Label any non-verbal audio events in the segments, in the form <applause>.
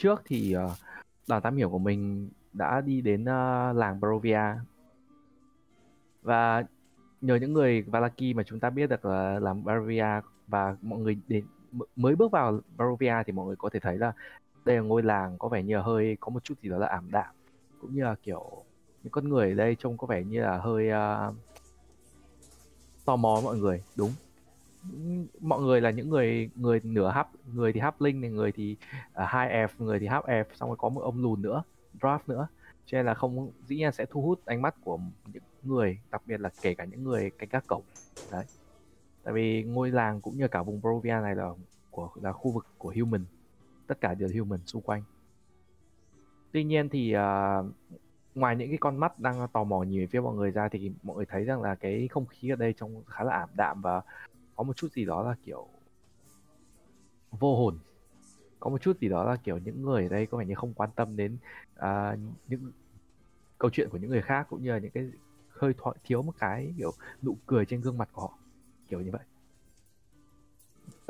Trước thì uh, đoàn tám hiểu của mình đã đi đến uh, làng Barovia. Và nhờ những người Valaki mà chúng ta biết được là làm Barovia và mọi người đến mới bước vào Barovia thì mọi người có thể thấy là đây là ngôi làng có vẻ như là hơi có một chút gì đó là ảm đạm cũng như là kiểu những con người ở đây trông có vẻ như là hơi uh, tò mò mọi người. Đúng mọi người là những người người nửa hấp người thì hấp linh này người thì à, uh, hai F người thì hấp F xong rồi có một ông lùn nữa draft nữa. Cho nên là không dĩ nhiên sẽ thu hút ánh mắt của những người đặc biệt là kể cả những người canh các cổng. Đấy. Tại vì ngôi làng cũng như cả vùng Barovia này là của là khu vực của human. Tất cả đều human xung quanh. Tuy nhiên thì uh, ngoài những cái con mắt đang tò mò nhìn về phía mọi người ra thì mọi người thấy rằng là cái không khí ở đây trông khá là ảm đạm và có một chút gì đó là kiểu vô hồn. Có một chút gì đó là kiểu những người ở đây có vẻ như không quan tâm đến uh, những câu chuyện của những người khác cũng như là những cái hơi thoại thiếu một cái kiểu nụ cười trên gương mặt của họ kiểu như vậy.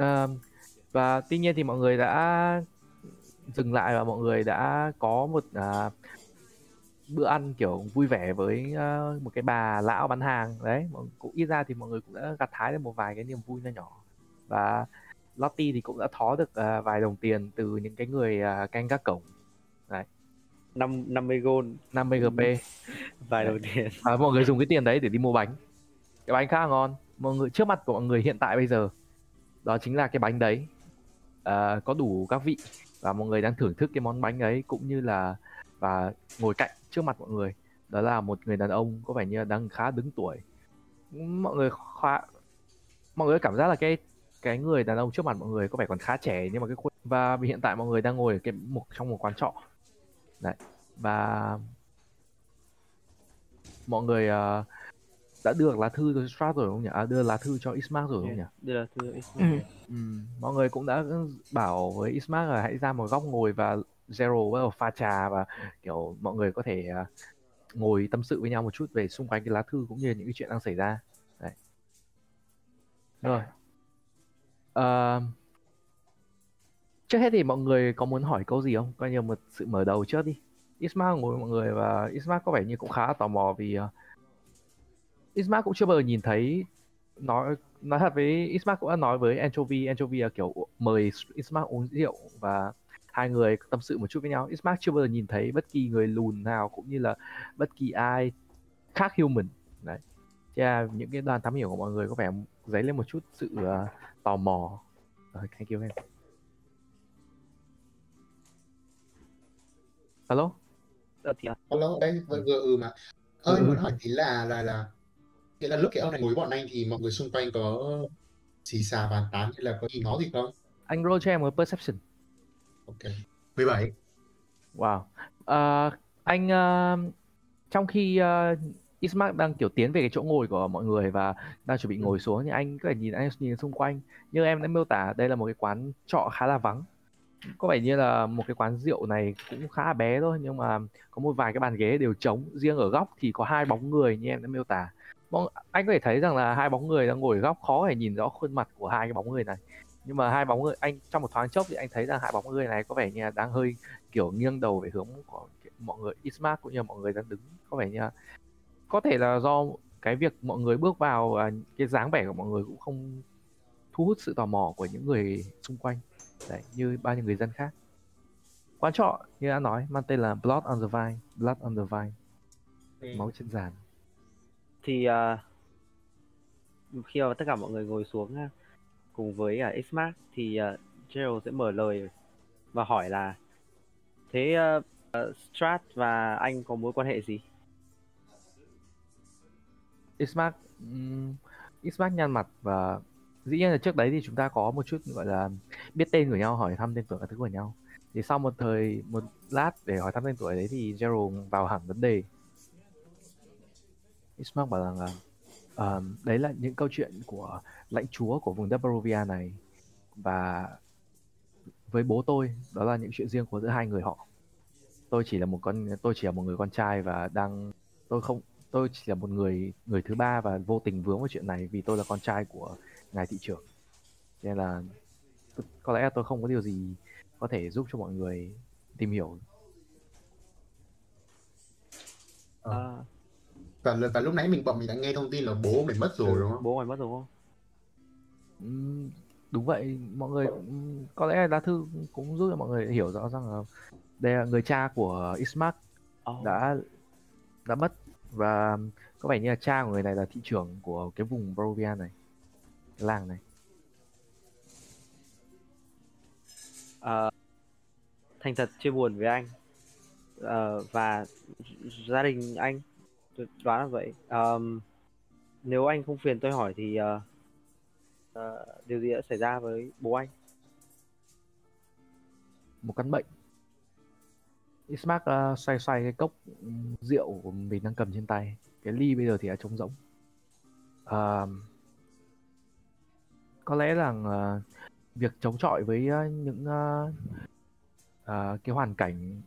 Uh, và tuy nhiên thì mọi người đã dừng lại và mọi người đã có một uh, bữa ăn kiểu vui vẻ với uh, một cái bà lão bán hàng. Đấy cũng ít ra thì mọi người cũng đã gặt hái được một vài cái niềm vui nho nhỏ. Và Lottie thì cũng đã thó được uh, vài đồng tiền từ những cái người uh, canh gác cổng. Đấy. Năm 50 gold. 50 <laughs> GP. Vài đồng tiền. Và mọi người dùng cái tiền đấy để đi mua bánh. Cái bánh khá là ngon. Mọi người trước mặt của mọi người hiện tại bây giờ đó chính là cái bánh đấy. Uh, có đủ các vị. Và mọi người đang thưởng thức cái món bánh ấy cũng như là và ngồi cạnh trước mặt mọi người đó là một người đàn ông có vẻ như đang khá đứng tuổi mọi người khá mọi người cảm giác là cái cái người đàn ông trước mặt mọi người có vẻ còn khá trẻ nhưng mà cái khuôn và hiện tại mọi người đang ngồi ở cái một trong một quán trọ đấy và mọi người uh, đã đưa lá thư cho Strat rồi không nhỉ? À, đưa lá thư cho Ismark rồi không nhỉ? Đưa lá thư cho Ismark. Ừ. Ừ. Mọi người cũng đã bảo với Ismark là hãy ra một góc ngồi và Zero bắt đầu pha trà và kiểu mọi người có thể uh, ngồi tâm sự với nhau một chút về xung quanh cái lá thư cũng như những cái chuyện đang xảy ra. Đấy. Rồi. Uh, trước hết thì mọi người có muốn hỏi câu gì không? Coi như một sự mở đầu trước đi. Ismark ngồi mọi người và Ismark có vẻ như cũng khá tò mò vì uh, Ismark cũng chưa bao giờ nhìn thấy nói nói thật với Ismark cũng đã nói với Anchovy Anchovy là kiểu mời Ismark uống rượu và hai người tâm sự một chút với nhau. Ismark chưa bao giờ nhìn thấy bất kỳ người lùn nào cũng như là bất kỳ ai khác human. Đấy. Thế là những cái đoàn thám hiểu của mọi người có vẻ dấy lên một chút sự uh, tò mò. Rồi thank you em alo? Ờ, thì Hello, đây vừa vừa ừ mà. Ơi, Ừ. muốn hỏi tí là là là nghĩa là lúc cái ông này ngồi bọn anh thì mọi người xung quanh có xì xà bàn tán hay là có gì nói gì không? anh roll cho em một perception Ok. 17. Wow. Ờ, anh ờ, trong khi uh, Ismark đang kiểu tiến về cái chỗ ngồi của mọi người và đang chuẩn bị ngồi xuống thì anh có thể nhìn anh nhìn xung quanh như em đã miêu tả đây là một cái quán trọ khá là vắng có vẻ như là một cái quán rượu này cũng khá là bé thôi nhưng mà có một vài cái bàn ghế đều trống riêng ở góc thì có hai bóng người như em đã miêu tả anh có thể thấy rằng là hai bóng người đang ngồi ở góc khó để nhìn rõ khuôn mặt của hai cái bóng người này nhưng mà hai bóng người anh trong một thoáng chốc thì anh thấy rằng hai bóng người này có vẻ như là đang hơi kiểu nghiêng đầu về hướng của mọi người Ismark cũng như mọi người đang đứng có vẻ như là có thể là do cái việc mọi người bước vào cái dáng vẻ của mọi người cũng không thu hút sự tò mò của những người xung quanh. Đấy như bao nhiêu người dân khác. Quán trọ như đã nói mang tên là Blood on the Vine Blood on the Vine. Máu trên giàn. thì uh, khi mà tất cả mọi người ngồi xuống cùng với à, uh, Xmark thì uh, Gerald sẽ mở lời và hỏi là thế uh, uh, Strat và anh có mối quan hệ gì? Ismark um, Ismark nhăn mặt và dĩ nhiên là trước đấy thì chúng ta có một chút gọi là biết tên của nhau hỏi thăm tên tuổi các thứ của nhau thì sau một thời một lát để hỏi thăm tên tuổi đấy thì Gerald vào hẳn vấn đề Ismark bảo rằng là um, đấy là những câu chuyện của lãnh chúa của vùng đất Barovia này. Và với bố tôi đó là những chuyện riêng của giữa hai người họ. Tôi chỉ là một con tôi chỉ là một người con trai và đang tôi không tôi chỉ là một người người thứ ba và vô tình vướng vào chuyện này vì tôi là con trai của ngài thị trưởng. Nên là có lẽ tôi không có điều gì có thể giúp cho mọi người tìm hiểu. Ờ. À và, và lúc nãy mình bọn mình đã nghe thông tin là bố mày mất rồi đúng không? bố mày mất rồi không? Đúng vậy mọi người có lẽ lá thư cũng giúp cho mọi người hiểu rõ rằng là đây là người cha của Ismark oh. đã đã mất. Và có vẻ như là cha của người này là thị trưởng của cái vùng Barovia này cái làng này. Uh, thành thật chia buồn với anh. Uh, và gia đình anh đoán là vậy. Um, nếu anh không phiền tôi hỏi thì uh, uh, điều gì đã xảy ra với bố anh? Một căn bệnh. Ismark uh, ờ, xoay xoay cái cốc rượu của mình đang cầm trên tay. Cái ly bây giờ thì đã trống rỗng. Uh, có lẽ rằng uh, việc chống chọi với uh, những uh, uh, cái hoàn cảnh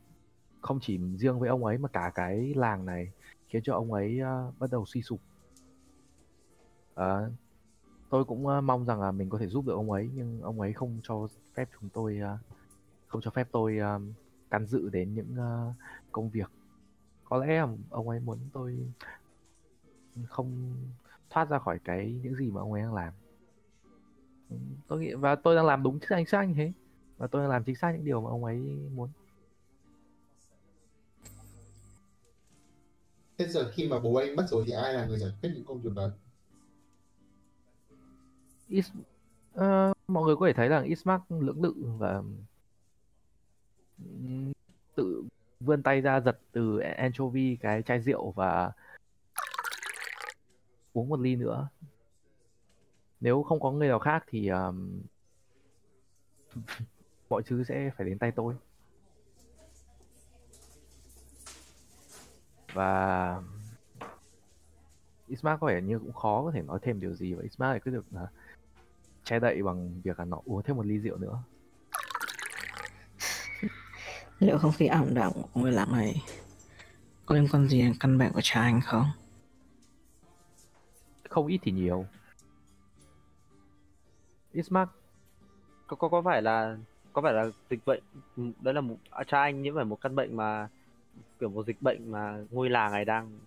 không chỉ riêng với ông ấy mà cả cái làng này khiến cho ông ấy uh, bắt đầu suy sụp. Uh, tôi cũng uh, mong rằng là mình có thể giúp được ông ấy nhưng ông ấy không cho phép chúng tôi uh, không cho phép tôi uh, can dự đến những uh, công việc. Có lẽ là ông ấy muốn tôi không thoát ra khỏi cái những gì mà ông ấy đang làm. Tôi nghĩ và tôi đang làm đúng chính xác như thế. Và tôi đang làm chính xác những điều mà ông ấy muốn. Thế giờ khi mà bố anh mất rồi thì ai là người giải quyết những công việc đó? Is, uh, mọi người có thể thấy rằng Ismark lưỡng lự và tự vươn tay ra giật từ anchovy cái chai rượu và uống một ly nữa. Nếu không có người nào khác thì um, mọi thứ sẽ phải đến tay tôi. Và Ismark có vẻ như cũng khó có thể nói thêm điều gì. Và Ismark lại cứ được uh, che đậy bằng việc là nó uống thêm một ly rượu nữa. Liệu không khí ảm đạm của ngôi làng này có liên quan gì đến căn bệnh của cha anh không? Không ít thì nhiều. Ismark có có có phải là có phải là dịch bệnh đấy là một à, cha anh nhiễm phải một căn bệnh mà kiểu một dịch bệnh mà ngôi làng này đang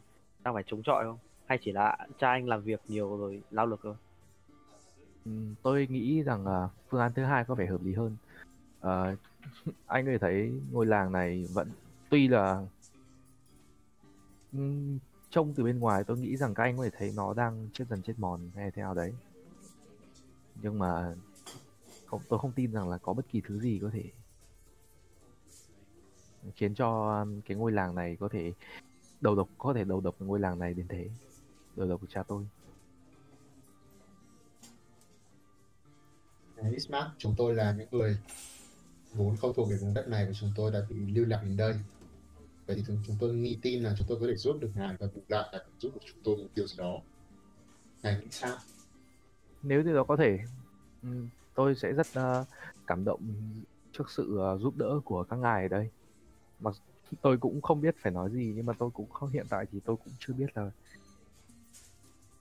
đang phải chống chọi không? Hay chỉ là cha anh làm việc nhiều rồi lao lực thôi? Ừ, tôi nghĩ rằng uh, phương án thứ hai có vẻ hợp lý hơn. Uh, <laughs> anh có thể thấy ngôi làng này vẫn tuy là um, trông từ bên ngoài tôi nghĩ rằng các anh có thể thấy nó đang chết dần chết mòn hay thế nào đấy. Nhưng mà không, tôi không tin rằng là có bất kỳ thứ gì có thể khiến cho um, cái ngôi làng này có thể đầu độc có thể đầu độc ngôi làng này đến thế. Đầu độc của cha tôi. Ismark chúng tôi là những người vốn không thuộc về vùng đất này và chúng tôi đã bị lưu lạc đến đây. Vậy thì chúng tôi nghĩ tin là chúng tôi có thể giúp được ngài và bù lại là giúp được chúng tôi một điều gì đó. Ngài nghĩ sao? Nếu điều đó có thể tôi sẽ rất uh, cảm động trước sự ờ, giúp đỡ của các ngài ở đây. Mặc tôi cũng không biết phải nói gì nhưng mà tôi cũng không hiện tại thì tôi cũng chưa biết là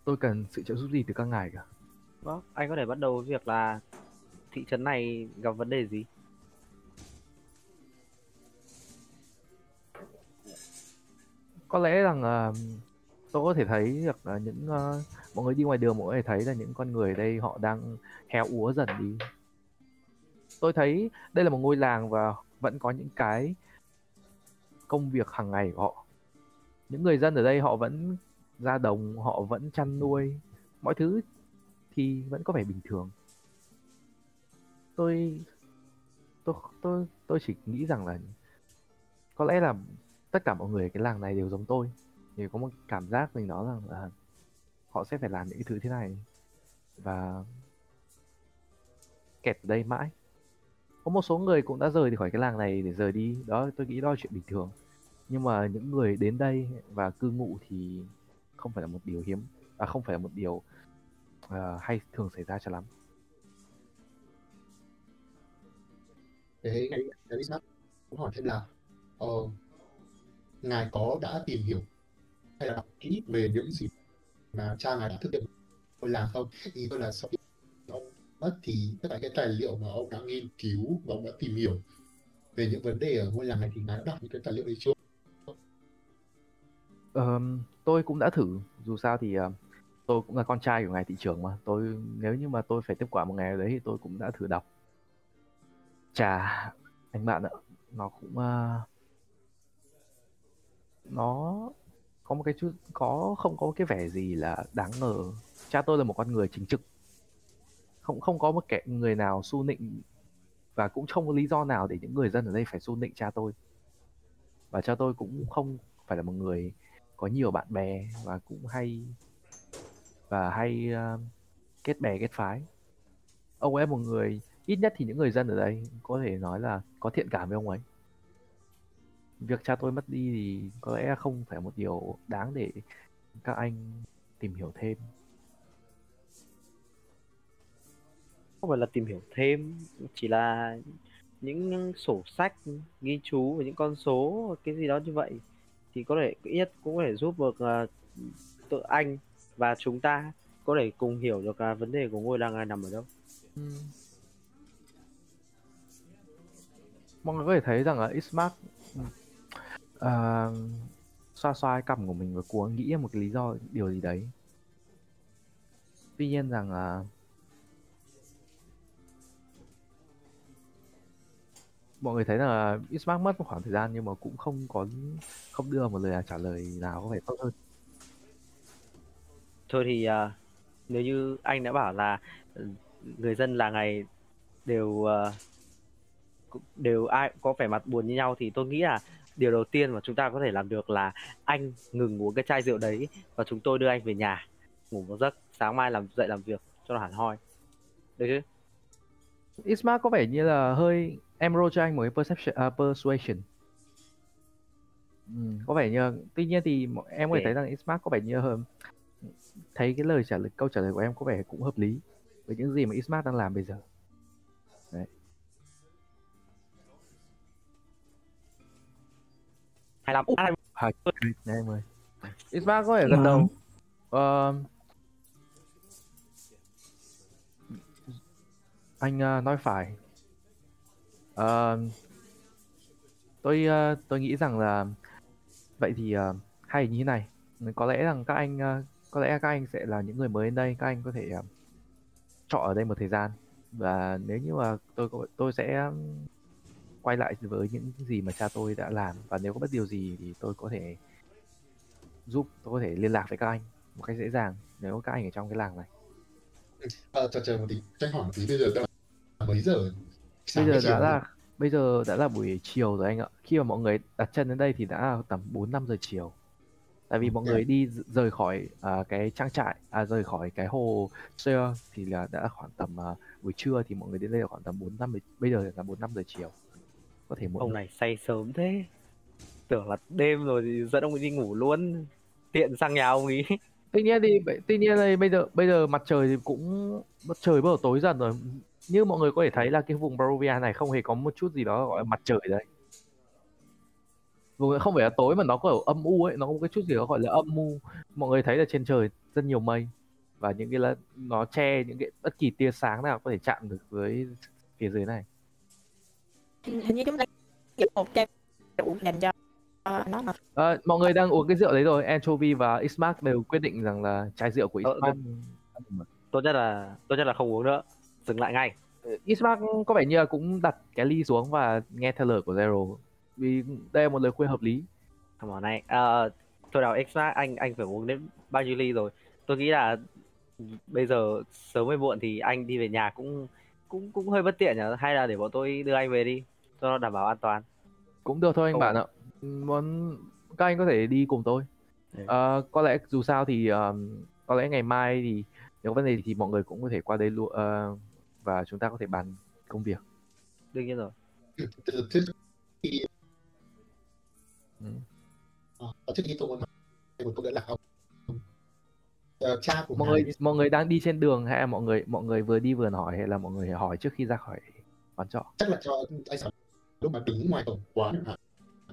tôi cần sự trợ giúp gì từ các ngài cả. Vâng, anh có thể bắt đầu với việc là thị trấn này gặp vấn đề gì? Có lẽ rằng ờ, tôi có thể thấy được là những ờ, mọi người đi ngoài đường mọi người thấy là những con người ở đây họ đang héo úa dần đi. Tôi thấy đây là một ngôi làng và vẫn có những cái công việc hàng ngày của họ. Những người dân ở đây họ vẫn ra đồng, họ vẫn chăn nuôi, mọi thứ thì vẫn có vẻ bình thường. Tôi tôi tôi tôi chỉ nghĩ rằng là có lẽ là tất cả mọi người ở cái làng này đều giống tôi thì có một cảm giác mình đó rằng là họ sẽ phải làm những cái thứ thế này và kẹt ở đây mãi có một số người cũng đã rời đi khỏi cái làng này để rời đi. Đó tôi nghĩ đó là chuyện bình thường. Nhưng mà những người đến đây và cư ngụ thì không phải là một điều hiếm à không phải là một điều uh, hay thường xảy ra cho lắm. Thế ngài cũng hỏi thêm là ờ, ngài có đã tìm hiểu hay là kỹ về những gì mà cha ngài đã thực hiện ngôi làng không? Ý tôi là sau khi thì tất cả cái tài liệu mà ông đã nghiên cứu và ông đã tìm hiểu về những vấn đề ở ngôi làng này thì ngài đã đọc những cái tài liệu đấy chưa? Um, tôi cũng đã thử. Dù sao thì uh, tôi cũng là con trai của ngài thị trưởng mà. Tôi nếu như mà tôi phải tiếp quản một ngày nào đấy thì tôi cũng đã thử đọc. Chà anh bạn ạ nó cũng uh, nó có một cái chút có không có cái vẻ gì là đáng ngờ. Cha tôi là một con người chính trực không không có một kẻ người nào su nịnh và cũng không có lý do nào để những người dân ở đây phải su nịnh cha tôi. Và cha tôi cũng không phải là một người có nhiều bạn bè và cũng hay và hay uh, kết bè kết phái. Ông ấy một người ít nhất thì những người dân ở đây có thể nói là có thiện cảm với ông ấy. Việc cha tôi mất đi thì có lẽ không phải một điều đáng để các anh tìm hiểu thêm. Không phải là tìm hiểu thêm, chỉ là những sổ sách ghi chú và những con số cái gì đó như vậy. Thì có thể ít nhất cũng có thể giúp được à, uh, tự anh và chúng ta có thể cùng hiểu được uh, vấn đề của ngôi làng này nằm ở đâu. Ừ. mọi người có thể thấy rằng là Ismark uh, ừ, à, xoa xoa cái cằm của mình và cố nghĩ một cái lý do điều gì đấy. Tuy nhiên rằng là mọi người thấy là Ismark mất một khoảng thời gian nhưng mà cũng không có không đưa một lời trả lời nào có vẻ tốt hơn. Thôi thì uh, nếu như anh đã bảo là ừ, người dân làng này đều uh, đều ai có vẻ mặt buồn như nhau thì tôi nghĩ là điều đầu tiên mà chúng ta có thể làm được là anh ngừng uống cái chai rượu đấy và chúng tôi đưa anh về nhà ngủ một giấc sáng mai làm dậy làm việc cho nó hẳn hoi. Được chứ? Ismark có vẻ như là hơi em roll cho anh một cái perception à, persuasion. Ừ, có vẻ như tuy nhiên thì em có thể thấy rằng Ismark có vẻ như hơn thấy cái lời trả lời câu trả lời của em có vẻ cũng hợp lý với những gì mà Ismark đang làm bây giờ. Hai năm hai Hai này em ơi. Ismark có vẻ gần đầu. Ờ, anh ờ, nói phải uh, tôi uh, tôi nghĩ rằng là vậy thì uh, hay như thế này. Có lẽ rằng các anh uh, có lẽ các anh sẽ là những người mới đến đây các anh có thể uh, trọ ở đây một thời gian. Và nếu như mà tôi tôi sẽ quay lại với những gì mà cha tôi đã làm. Và nếu có bất điều gì thì tôi có thể giúp tôi có thể liên lạc với các anh một cách dễ dàng nếu các anh ở trong cái làng này. Ừ, à, chờ chờ một tí, tranh hỏi một tí bây giờ đang mấy giờ? Sáng bây giờ đã là bây giờ đã là buổi chiều rồi anh ạ. Khi mà mọi người đặt chân đến đây thì đã là tầm 4 5 giờ chiều. Tại vì mọi người đi rời khỏi à, cái trang trại à, rời khỏi cái hồ Seo thì là đã khoảng tầm à, buổi trưa thì mọi người đến đây là khoảng tầm 4 5 bây giờ là 4 5 giờ chiều. Có thể muộn ông này say sớm thế. Tưởng là đêm rồi thì dẫn ông ấy đi ngủ luôn. Tiện sang nhà ông ấy tuy nhiên thì tuy nhiên thì bây giờ bây giờ mặt trời thì cũng mặt trời bắt đầu tối dần rồi như mọi người có thể thấy là cái vùng Barovia này không hề có một chút gì đó gọi là mặt trời đây vùng không phải là tối mà nó có ở âm u ấy nó có một cái chút gì đó gọi là âm u. Mọi người thấy là trên trời rất nhiều mây và những cái là nó che những cái bất kỳ tia sáng nào có thể chạm được với phía dưới này. Hình như chúng ta giữ một chai rượu dành cho nó mà. Ờ, mọi người đang uống cái rượu đấy rồi. Anchovy và Ismark đều quyết định rằng là chai rượu của Ờ, Ismark tốt nhất là tốt nhất là không uống nữa dừng lại ngay. Ismark có vẻ như là cũng đặt cái ly xuống và nghe theo lời của Zero. Vì đây là một lời khuyên hợp lý. Come on này. Uh, thôi nào extract anh anh phải uống đến bao nhiêu ly rồi? Tôi nghĩ là bây giờ sớm hay muộn thì anh đi về nhà cũng cũng cũng hơi bất tiện nhỉ? Hay là để bọn tôi đưa anh về đi cho nó đảm bảo an toàn. Cũng được thôi anh Không. bạn ạ. Muốn các anh có thể đi cùng tôi. Ờ, có lẽ dù sao thì ờm, có lẽ ngày mai thì nếu có vấn đề thì mọi người cũng có thể qua đây luôn ờ, và chúng ta có thể bàn công việc. Đương nhiên rồi. Từ trước khi Ừ. Ờ, trước khi tôi một câu nữa là ông Ờ, cha của mọi ngài người mọi người đang đi trên đường hay là mọi người mọi người vừa đi vừa hỏi hay là mọi người hỏi trước khi ra khỏi quán trọ? Chắc là cho anh sáng lúc mà đứng ngoài tổng quán mà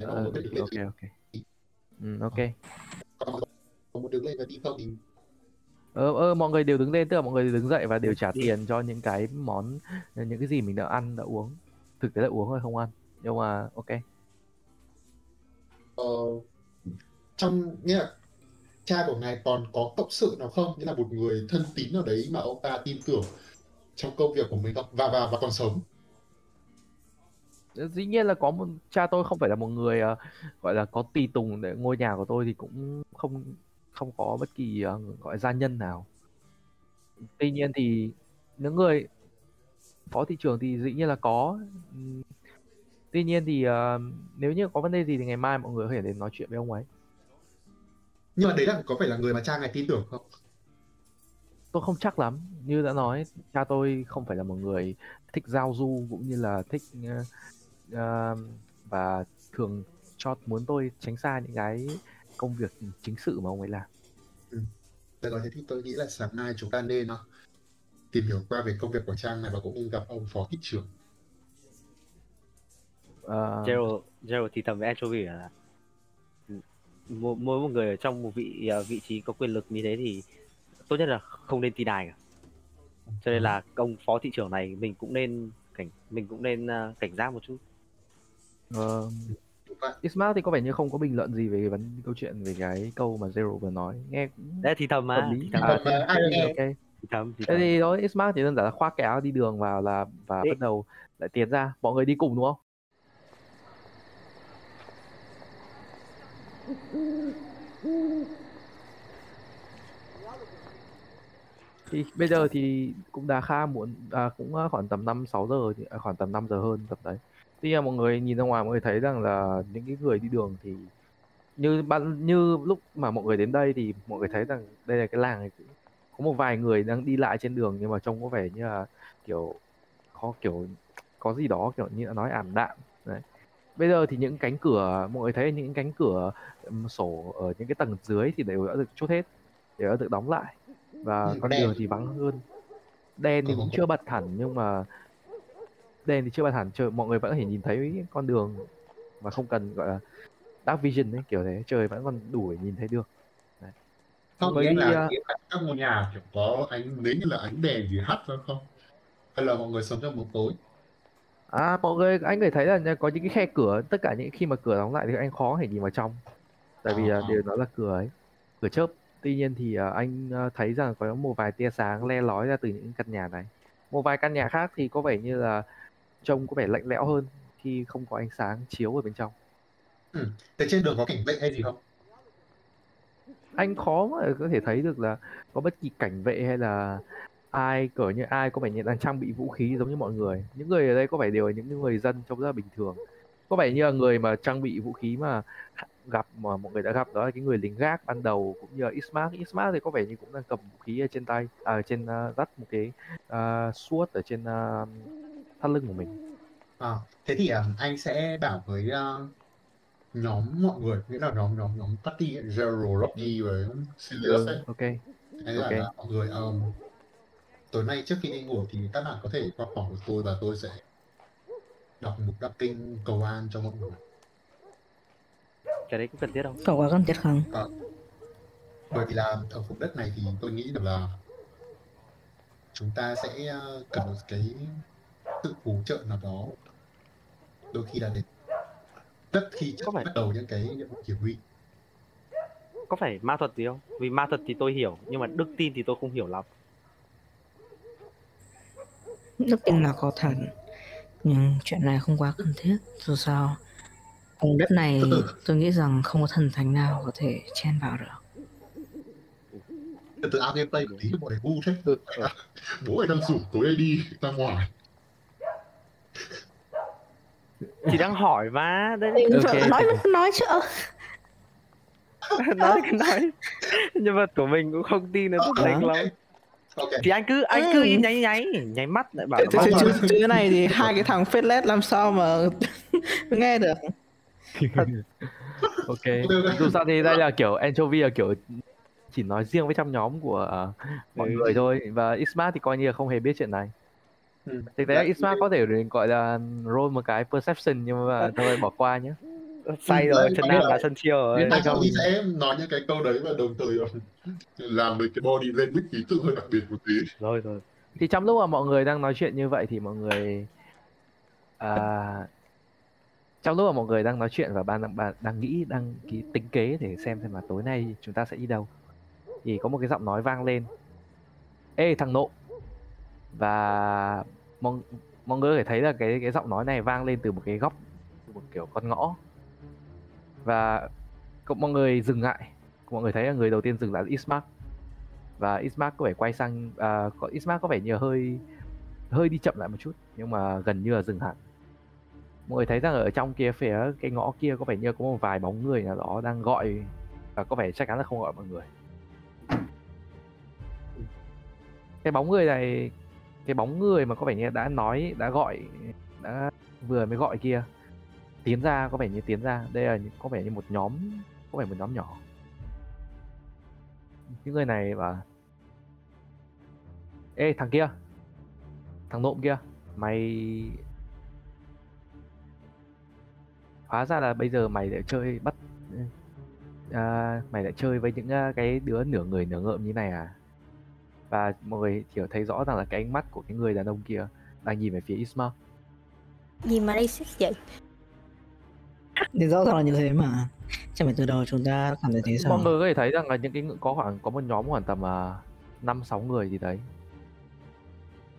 Ờ, ok ok. Ừ, ok. Còn có muốn đứng lên và đi không thì ờ, ờ, mọi người đều đứng lên tức là mọi người đứng dậy và đều trả tiền cho những cái món những cái gì mình đã ăn đã uống. Thực tế là uống thôi không ăn nhưng mà ok. Ờ, trong nghĩa là cha của ngài còn có cộng sự nào không? Nghĩa là một người thân tín nào đấy mà ông ta tin tưởng trong công việc của mình không? Và và và còn sống. Dĩ nhiên là có một cha tôi không phải là một người ờ, gọi là có tùy tùng để ngôi nhà của tôi thì cũng không không có bất kỳ ờ, gọi gia nhân nào. Tuy nhiên thì những người phó thị trưởng thì dĩ nhiên là có. Tuy nhiên thì ờ, nếu như có vấn đề gì thì ngày mai mọi người có thể đến nói chuyện với ông ấy. Nhưng mà đấy là có phải là người mà cha ngài tin tưởng không? Tôi không chắc lắm. Như đã nói cha tôi không phải là một người thích giao du cũng như là thích ờ, và thường cho muốn tôi tránh xa những cái công việc chính sự mà ông ấy làm. Được rồi, thế thì tôi nghĩ là sáng nay chúng ta nên uh, tìm hiểu qua về công việc của Trang này và cũng nên gặp ông phó thị trưởng. Ờ, Gerald Gerald thì thầm với Anchovy là mỗi, mỗi một người ở trong một vị ờ, vị trí có quyền lực như thế thì tốt nhất là không nên tin ai cả. Cho nên là ông phó thị trưởng này mình cũng nên cảnh mình cũng nên ờ, cảnh giác một chút. Ờ, Đúng vậy. Ismail thì có vẻ như không có bình luận gì về vấn câu chuyện về cái câu mà Zero vừa nói nghe cũng đấy thì thầm mà lý thì thầm, à, Mà ai thế thì nghe? ok thì thầm thì thế thầm thì đó Ismail chỉ đơn giản là khoác cái áo đi đường vào là và Ý. bắt đầu lại tiến ra mọi người đi cùng đúng không thì bây giờ thì cũng đã khá muộn à, cũng à, khoảng tầm 5 6 giờ thì- à, khoảng tầm 5 giờ hơn tầm đấy. Tuy nhiên mọi người nhìn ra ngoài mọi người thấy rằng là những cái người đi đường thì như ban như lúc mà mọi người đến đây thì mọi người thấy rằng đây là cái làng này có một vài người đang đi lại trên đường nhưng mà trông có vẻ như là kiểu có kiểu có gì đó kiểu như là nói ảm đạm đấy. Bây giờ thì những cánh cửa mọi người thấy những cánh cửa sổ ở những cái tầng dưới thì đều đã được chốt hết, đều đã được đóng lại và Ừ, con đường thì vắng hơn. Đèn thì Ờ. cũng chưa bật hẳn nhưng mà đèn thì chưa bật hẳn, trời mọi người vẫn có thể nhìn thấy con đường mà không cần gọi là dark vision ấy kiểu thế, trời vẫn còn đủ để nhìn thấy được. Không, Với, nghĩa là à, nghĩa là các ngôi nhà kiểu có ánh nếu như là ánh đèn gì hắt ra không? Hay là mọi người sống trong một tối? À mọi người anh có thể thấy là có những cái khe cửa tất cả những khi mà cửa đóng lại thì anh khó thể nhìn vào trong tại vì Ờ, là đều nó là cửa ấy cửa chớp tuy nhiên thì à, anh à, thấy rằng có một vài tia sáng le lói ra từ những căn nhà này một vài căn nhà khác thì có vẻ như là trông có vẻ lạnh lẽo hơn khi không có ánh sáng chiếu ở bên trong. Thế trên đường có cảnh vệ hay gì không? anh khó mà có thể thấy được là có bất kỳ cảnh vệ hay là ai cỡ như ai có vẻ như đang trang bị vũ khí giống như mọi người. Những người ở đây có vẻ đều là những người dân trông rất là bình thường. Có vẻ như là người mà trang bị vũ khí mà gặp mà mọi người đã gặp đó là cái người lính gác ban đầu cũng như là Ismark. Ismark thì có vẻ như cũng đang cầm vũ khí ở trên tay à, trên uh, dắt một cái uh, suốt ở trên uh, thắt lưng của mình À, thế thì à, anh sẽ bảo với à, nhóm mọi người, nghĩa là nhóm nhóm nhóm party Zero, Rocky và Sirius ấy. ok Anh bảo Ok. là mọi người um, tối nay trước khi đi ngủ thì các bạn có thể qua phòng của tôi và tôi sẽ đọc một đọc kinh cầu an cho mọi người cái đấy cũng cần thiết không Có quá cần thiết không? bởi vì là ở vùng đất này thì tôi nghĩ được là chúng ta sẽ ờ, cần một cái sự hỗ trợ nào đó. Đôi khi là để rất khi Có phải- bắt đầu những cái nhiệm vụ hiểm nguy. Có phải ma thuật gì không? Vì ma thuật thì tôi hiểu nhưng mà đức tin thì tôi không hiểu lắm. Đức tin là có thật Nhưng chuyện này không quá cần thiết. Dù sao Vùng đất này <laughs> tôi nghĩ rằng không có thần thánh nào có thể chen vào được. Từ ao gameplay của tí mọi người ngu thế. <laughs> Bố mày đang rủ tối đi ra ngoài chỉ đang hỏi mà đây Ok. Nói nói chứ ơ. <laughs> nói cái nói nhân vật của mình cũng không tin là Ờ, tốt đánh ok. lắm thì anh cứ anh cứ Ừ. nháy nháy nháy mắt lại bảo Chứ, là chứ, chứ, chứ cái này thì hai cái thằng phết lét làm sao mà <laughs> nghe được ok dù sao thì đây là kiểu anchovy là kiểu chỉ nói riêng với trong nhóm của ờ, mọi Ừ. người thôi và Ismart thì coi như là không hề biết chuyện này Ừ. thực tế là Ismart có thể gọi là roll một cái perception nhưng mà thôi bỏ qua nhé <laughs> say rồi Ừ, chân nam là sân chiêu rồi. Nên tại sao mình sẽ nói những cái câu đấy và đồng thời ờ, làm được cái body language ký tự hơi đặc biệt một tí. Rồi rồi. Thì trong lúc mà mọi người đang nói chuyện như vậy thì mọi người à, trong lúc mà mọi người đang nói chuyện và ban đang, đang, đang nghĩ đang ký tính kế để xem xem là tối nay chúng ta sẽ đi đâu thì có một cái giọng nói vang lên. Ê thằng nộ và mọi, mọi người có thể thấy là cái cái giọng nói này vang lên từ một cái góc từ một kiểu con ngõ. Và có- mọi người dừng lại. Mọi người thấy là người đầu tiên dừng lại là Ismark. Và Ismark có vẻ quay sang à, có Ismark có vẻ như hơi hơi đi chậm lại một chút nhưng mà gần như là dừng hẳn. Mọi người thấy rằng ở trong kia phía cái ngõ kia có vẻ như có một vài bóng người nào đó đang gọi và có vẻ chắc chắn là không gọi mọi người. Cái bóng người này cái bóng người mà có vẻ như đã nói đã gọi đã vừa mới gọi kia tiến ra có vẻ như tiến ra. Đây là có vẻ như một nhóm có vẻ một nhóm nhỏ. Những người này và ê thằng kia thằng nộm kia mày hóa ra là bây giờ mày lại chơi bắt à, mày lại chơi với những à, cái đứa nửa người nửa ngợm như này à? Và mọi người kiểu thấy rõ rằng là cái ánh mắt của cái người đàn ông kia đang nhìn về phía Isma Gì mà racist vậy? thì rõ ràng là như thế mà. Chẳng phải từ đầu chúng ta đã cảm thấy thế sao? Mọi người có thể thấy rằng là những cái có khoảng có một nhóm khoảng tầm à, năm sáu người gì đấy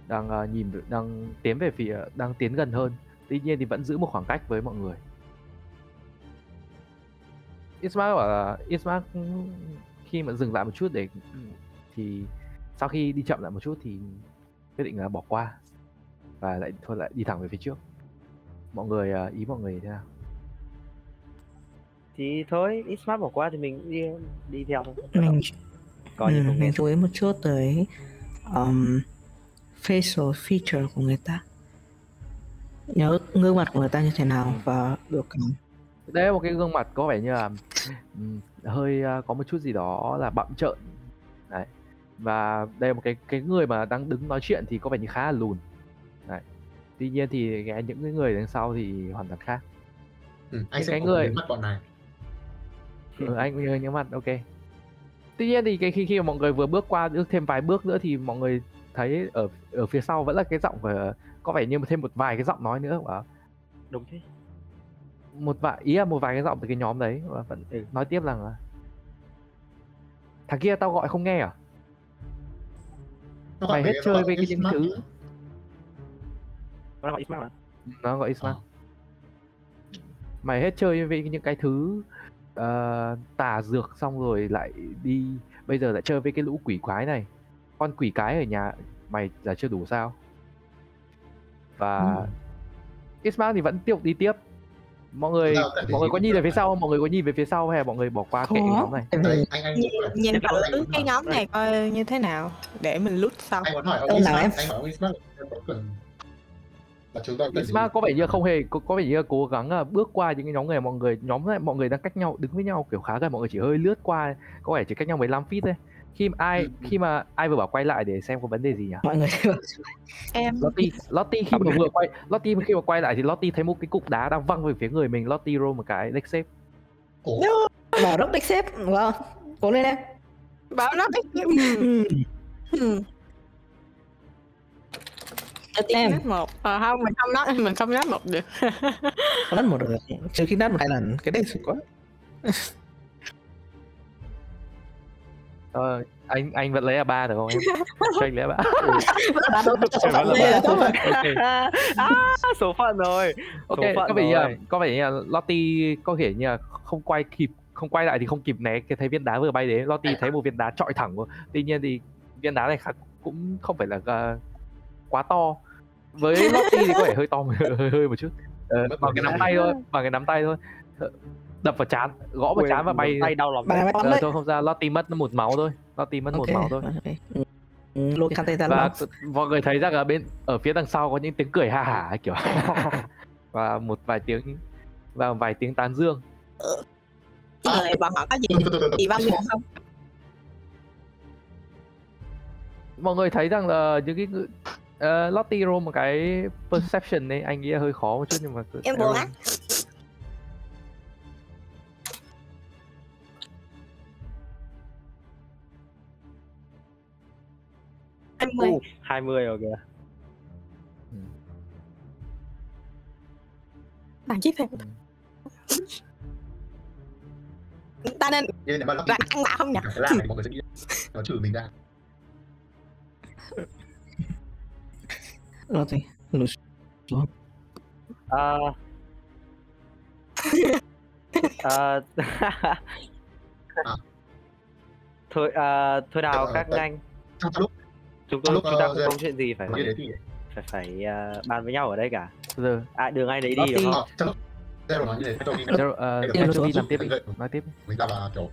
đang à, nhìn đang tiến về phía đang tiến gần hơn. Tuy nhiên thì vẫn giữ một khoảng cách với mọi người. Ismark bảo là Ismark khi mà dừng lại một chút để thì sau khi đi chậm lại một chút thì quyết định là bỏ qua và lại thôi lại đi thẳng về phía trước. Mọi người à, ý mọi người thế nào? Thì thôi ít smart bỏ qua thì mình đi đi theo thôi. Mình <laughs> như ừ, mình chú ý một chút tới um, facial feature của người ta. Nhớ gương mặt của người ta như thế nào và biểu cảm. Đây là một cái gương mặt có vẻ như là ừm, hơi à, có một chút gì đó là bặm trợn. Đấy và đây là một cái cái người mà đang đứng nói chuyện thì có vẻ như khá là lùn. Đấy. Tuy nhiên thì cái, những cái người đằng sau thì hoàn toàn khác. Ừ, anh sẽ cái có người- mắt bọn này. Ừ, anh hơi nhớ mặt ok. Tuy nhiên thì cái khi khi mà mọi người vừa bước qua bước thêm vài bước nữa thì mọi người thấy ở ở phía sau vẫn là cái giọng của có vẻ như thêm một vài cái giọng nói nữa và đúng thế. Một vài ý là một vài cái giọng từ cái nhóm đấy và vẫn Ừ. nói tiếp rằng là thằng kia tao gọi không nghe à Nó Mày hết chơi với cái những thứ- nó gọi mà nó gọi Ismail Ờ. mày hết chơi với những cái thứ ờ, tà dược xong rồi lại đi bây giờ lại chơi với cái lũ quỷ quái này. Con quỷ cái ở nhà mày là chưa đủ sao? Và Ừ. Ismail thì vẫn tiếp đi tiếp mọi người mọi người có nhìn về phía sau không? mọi người có nhìn về phía sau hay là mọi người bỏ qua kệ cái nhóm này? Anh anh nhìn, thử cái nhóm này coi như thế nào để mình lút sau. anh muốn hỏi ông em? anh hỏi ông Ismail là chúng ta Ismail có vẻ như không hề có, có vẻ như cố gắng là bước qua những cái nhóm người mọi người nhóm này mọi người đang cách nhau đứng với nhau kiểu khá gần mọi người chỉ hơi lướt qua có vẻ chỉ cách nhau 15 feet thôi khi mà ai khi mà ai vừa bảo quay lại để xem có vấn đề gì nhỉ? Mọi người em Lottie Lottie khi mà vừa quay Lottie khi mà quay lại thì Lottie thấy một cái cục đá đang văng về phía người mình. Lottie roll một cái deck save Ủa? bảo đích xếp wow cố lên em. Bảo nó Ừ. Ừ. Cho em. một. À, không mình không nói mình không nói một được. Có nát một được. Trừ khi nát một hai lần. Cái đấy sụp quá <laughs> ờ, anh anh vẫn lấy là ba được không em? <laughs> Cho anh lấy là ba. À, số phận rồi. Ok Số phận có vẻ như có vẻ như là Lottie có thể như là không quay kịp không quay lại thì không kịp né cái thấy viên đá vừa bay đến. Lottie thấy một viên đá trọi thẳng vào tuy nhiên thì viên đá này khá, cũng không phải là ờ, quá to. Với Lottie thì có vẻ hơi to <laughs> hơi hơi một chút. Ờ, bằng cái nắm. tay thôi bằng cái nắm tay thôi. Ờ, đập vào chán gõ vào chán và bay. tay đau mày bắn ờ, đấy thôi không ra Lottie mất một máu thôi. Lottie mất một máu thôi. Ừ. Ừ, và mọi người thấy rằng ở bên ở phía đằng sau có những tiếng cười ha hả kiểu. <laughs> Và một vài tiếng và vài tiếng tán dương. Người bọn họ có gì? Gì văn buồn không? Mọi người thấy rằng là những cái ờ, Lottie roll một cái perception ấy anh nghĩ là hơi khó một chút nhưng mà Em buồn á. Em mười Uh, 20 rồi kìa bạn chip em ta nên bạn ăn bạo không nhỉ? Là này mọi người sẽ nghĩ nó trừ mình ra. Rồi thì lùi Ờ. Ờ, <laughs> <laughs> thôi ờ, thôi nào Ờ, các ờ, trong trong lúc chúng tôi lúc, chúng ta ờ, không giờ- có chuyện gì phải nói đến thì phải phải ờ, bàn với nhau ở đây cả. Giờ à đường ai đấy đi đúng không? ờ, Zero nói như thế Zero, ờ, anh làm tiếp đi. anh nói tiếp. Mình ta là kiểu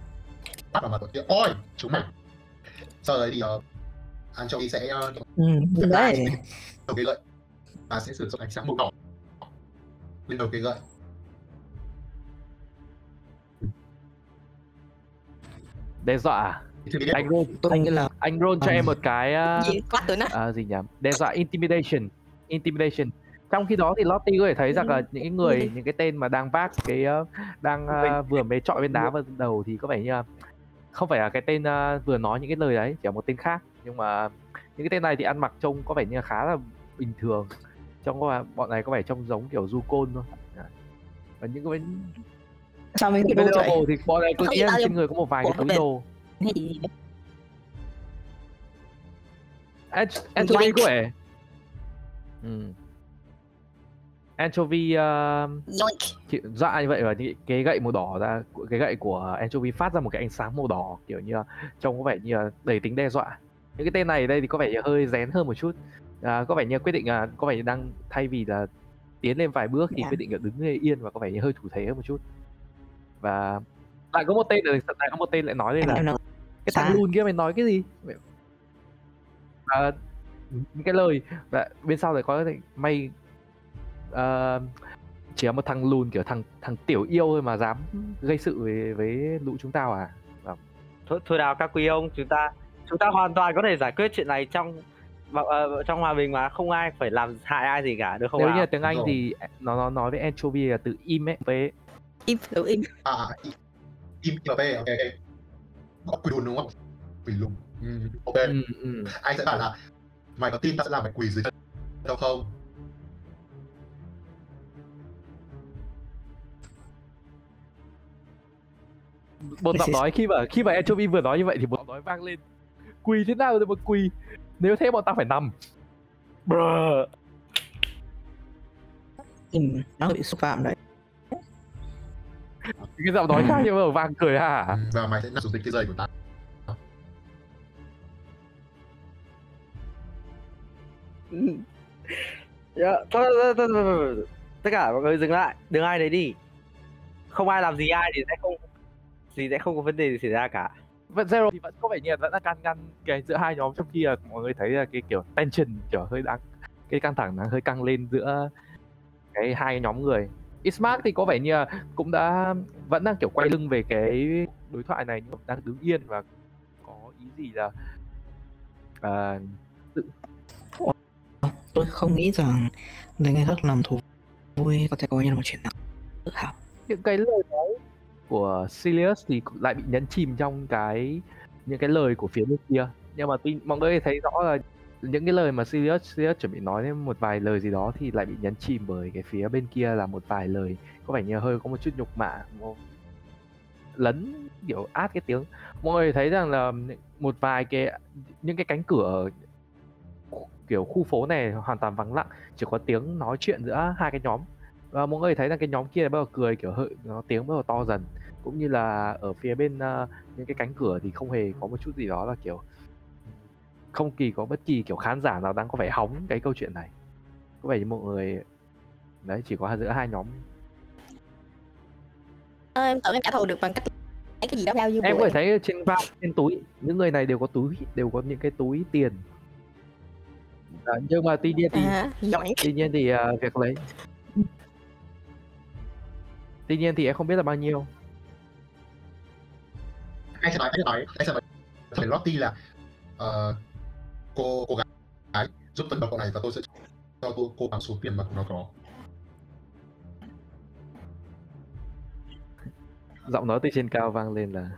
bắt vào mặt tổ kia ôi chúng mày. Sau đấy thì uh, anchovy sẽ uh, ừ, đấy. đầu cây gậy và sẽ sử dụng ánh sáng màu đỏ. Lên đầu cây gậy đe dọa à? Anh roll tôi nghĩ là anh roll cho em một cái ờ, gì quát tụi nó à, gì nhỉ? Đe dọa intimidation intimidation. Trong khi đó thì Lottie có thể thấy rằng là những cái người những cái tên mà đang vác cái ờ, đang ờ, vừa mới chọi bên đá vào đầu thì có vẻ như là không phải là cái tên ờ, vừa nói những cái lời đấy chỉ là một tên khác. Nhưng mà những cái tên này thì ăn mặc trông có vẻ như là khá là bình thường. Trông có bọn này có vẻ trông giống kiểu du côn thôi. Và những cái bên sao mình chạy? Liverpool thì bọn này tự nhiên trên người có một vài cái túi đồ hay gì Ant- Anchovy có vẻ ừ. Anchovy uh, Yoink. Chị- dọa như vậy và những cái gậy màu đỏ ra cái gậy của anchovy phát ra một cái ánh sáng màu đỏ kiểu như là trông có vẻ như là đầy tính đe dọa những cái tên này đây thì có vẻ như hơi rén hơn một chút à, có vẻ như quyết định là có vẻ như đang thay vì là tiến lên vài bước thì Dạ. quyết định là đứng yên và có vẻ như hơi thủ thế hơn một chút và lại có một tên lại có một tên lại nói đây là cái thằng lùn kia mày nói cái gì? À, những cái lời. Và bên sau lại có cái mày ờ, chỉ là một thằng lùn kiểu thằng thằng tiểu yêu thôi mà dám gây sự với với lũ chúng tao à? Thôi, thôi nào các quý ông chúng ta chúng ta hoàn toàn có thể giải quyết chuyện này trong vào- ờ, trong hòa bình mà. Không ai phải làm hại ai gì cả được không nếu nào như là tiếng anh Rồi. thì nó nó nói với anchovy là từ im ấy với im tự im. À im im im ok ok có quỳ lùn đúng không? Quỳ lùn ừ, ok. Ừ, ừ. anh sẽ bảo là mày có tin tao sẽ làm mày quỳ dưới chân tao không? Một giọng nói khi mà khi mà anchovy vừa nói như vậy thì một giọng nói vang lên. Quỳ thế nào rồi mà quỳ. Nếu thế bọn tao phải nằm. Bruh. im nó bị xúc phạm đấy cái giọng nói khác nhưng mà vang cười ha. Ừ, và mày sẽ nằm xuống cái giày của tao Dạ, thôi, thôi, thôi, thôi, thôi. tất cả mọi người dừng lại. Đừng ai đấy đi. Không ai làm gì ai thì sẽ không thì sẽ không có vấn đề gì xảy ra cả. Vẫn zero thì vẫn có vẻ như là vẫn đang can ngăn cái giữa hai nhóm trong khi là mọi người thấy là cái kiểu tension kiểu hơi đang cái căng thẳng nó hơi căng lên giữa cái hai nhóm người Ismark thì có vẻ như là cũng đã vẫn đang kiểu quay lưng về cái đối thoại này nhưng mà đang đứng yên và có ý gì là à, tôi không nghĩ rằng để người khác làm thú vui có thể coi như là một chuyện nặng tự hào. Những cái lời nói của Sirius thì lại bị nhấn chìm trong cái những cái lời của phía bên kia. Nhưng mà tuy mọi người thấy rõ là những cái lời mà Sirius Sirius chuẩn bị nói đến một vài lời gì đó thì lại bị nhấn chìm bởi cái phía bên kia là một vài lời. Có vẻ như hơi có một chút nhục mạ lấn kiểu át cái tiếng. Mọi người thấy rằng là một vài cái những cái cánh cửa kiểu khu phố này hoàn toàn vắng lặng chỉ có tiếng nói chuyện giữa hai cái nhóm. Và mọi người thấy rằng cái nhóm kia bắt đầu cười kiểu hơi nó tiếng bắt đầu to dần. Cũng như là ở phía bên uh, những cái cánh cửa thì không hề có một chút gì đó là kiểu không kỳ có bất kỳ kiểu khán giả nào đang có vẻ hóng cái câu chuyện này. Có vẻ như mọi người đấy chỉ có giữa hai nhóm. Ờ, em tưởng em trả thù được bằng cách lấy cái gì đó. Bao nhiêu em có thể thấy trên vai trên túi những người này đều có túi đều có những cái túi tiền. À, nhưng mà tuy nhiên thì À, giỏi. tuy nhiên thì à, việc lấy. Tuy nhiên thì em không biết là bao nhiêu. Anh sẽ nói anh sẽ nói anh sẽ nói thầy Lottie là ờ, cô cô gái giúp tấn công cậu này và tôi sẽ cho cô cô bằng số tiền mà nó có. Giọng nói từ trên cao vang lên là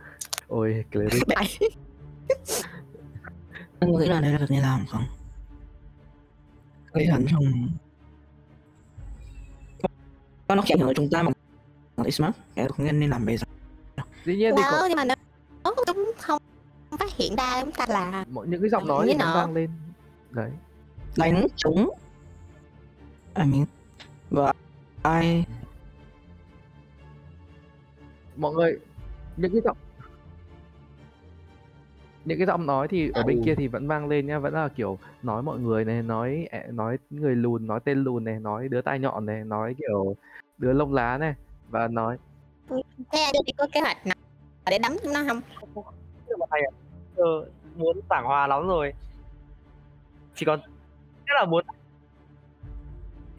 ôi cleric anh <laughs> có nghĩ là đấy là việc nên làm không? Gây hấn trong nó nó hưởng đến chúng ta mà nó smart cái không nên làm bây giờ dĩ nhiên thì có Đâu, nhưng mà nếu chúng không phát hiện ra chúng ta là mọi những cái giọng nói Như nó vang lên. Đấy. Đánh chúng. I mean và ai mọi người những cái giọng những cái giọng nói thì ở bên kia thì vẫn vang lên nhá vẫn là kiểu nói mọi người này nói nói người lùn nói tên lùn này nói đứa tai nhọn này nói kiểu đứa lông lá này và nói thế anh thì có kế hoạch nào để đấm chúng nó không giờ muốn giảng hòa lắm rồi. Chỉ còn rất là muốn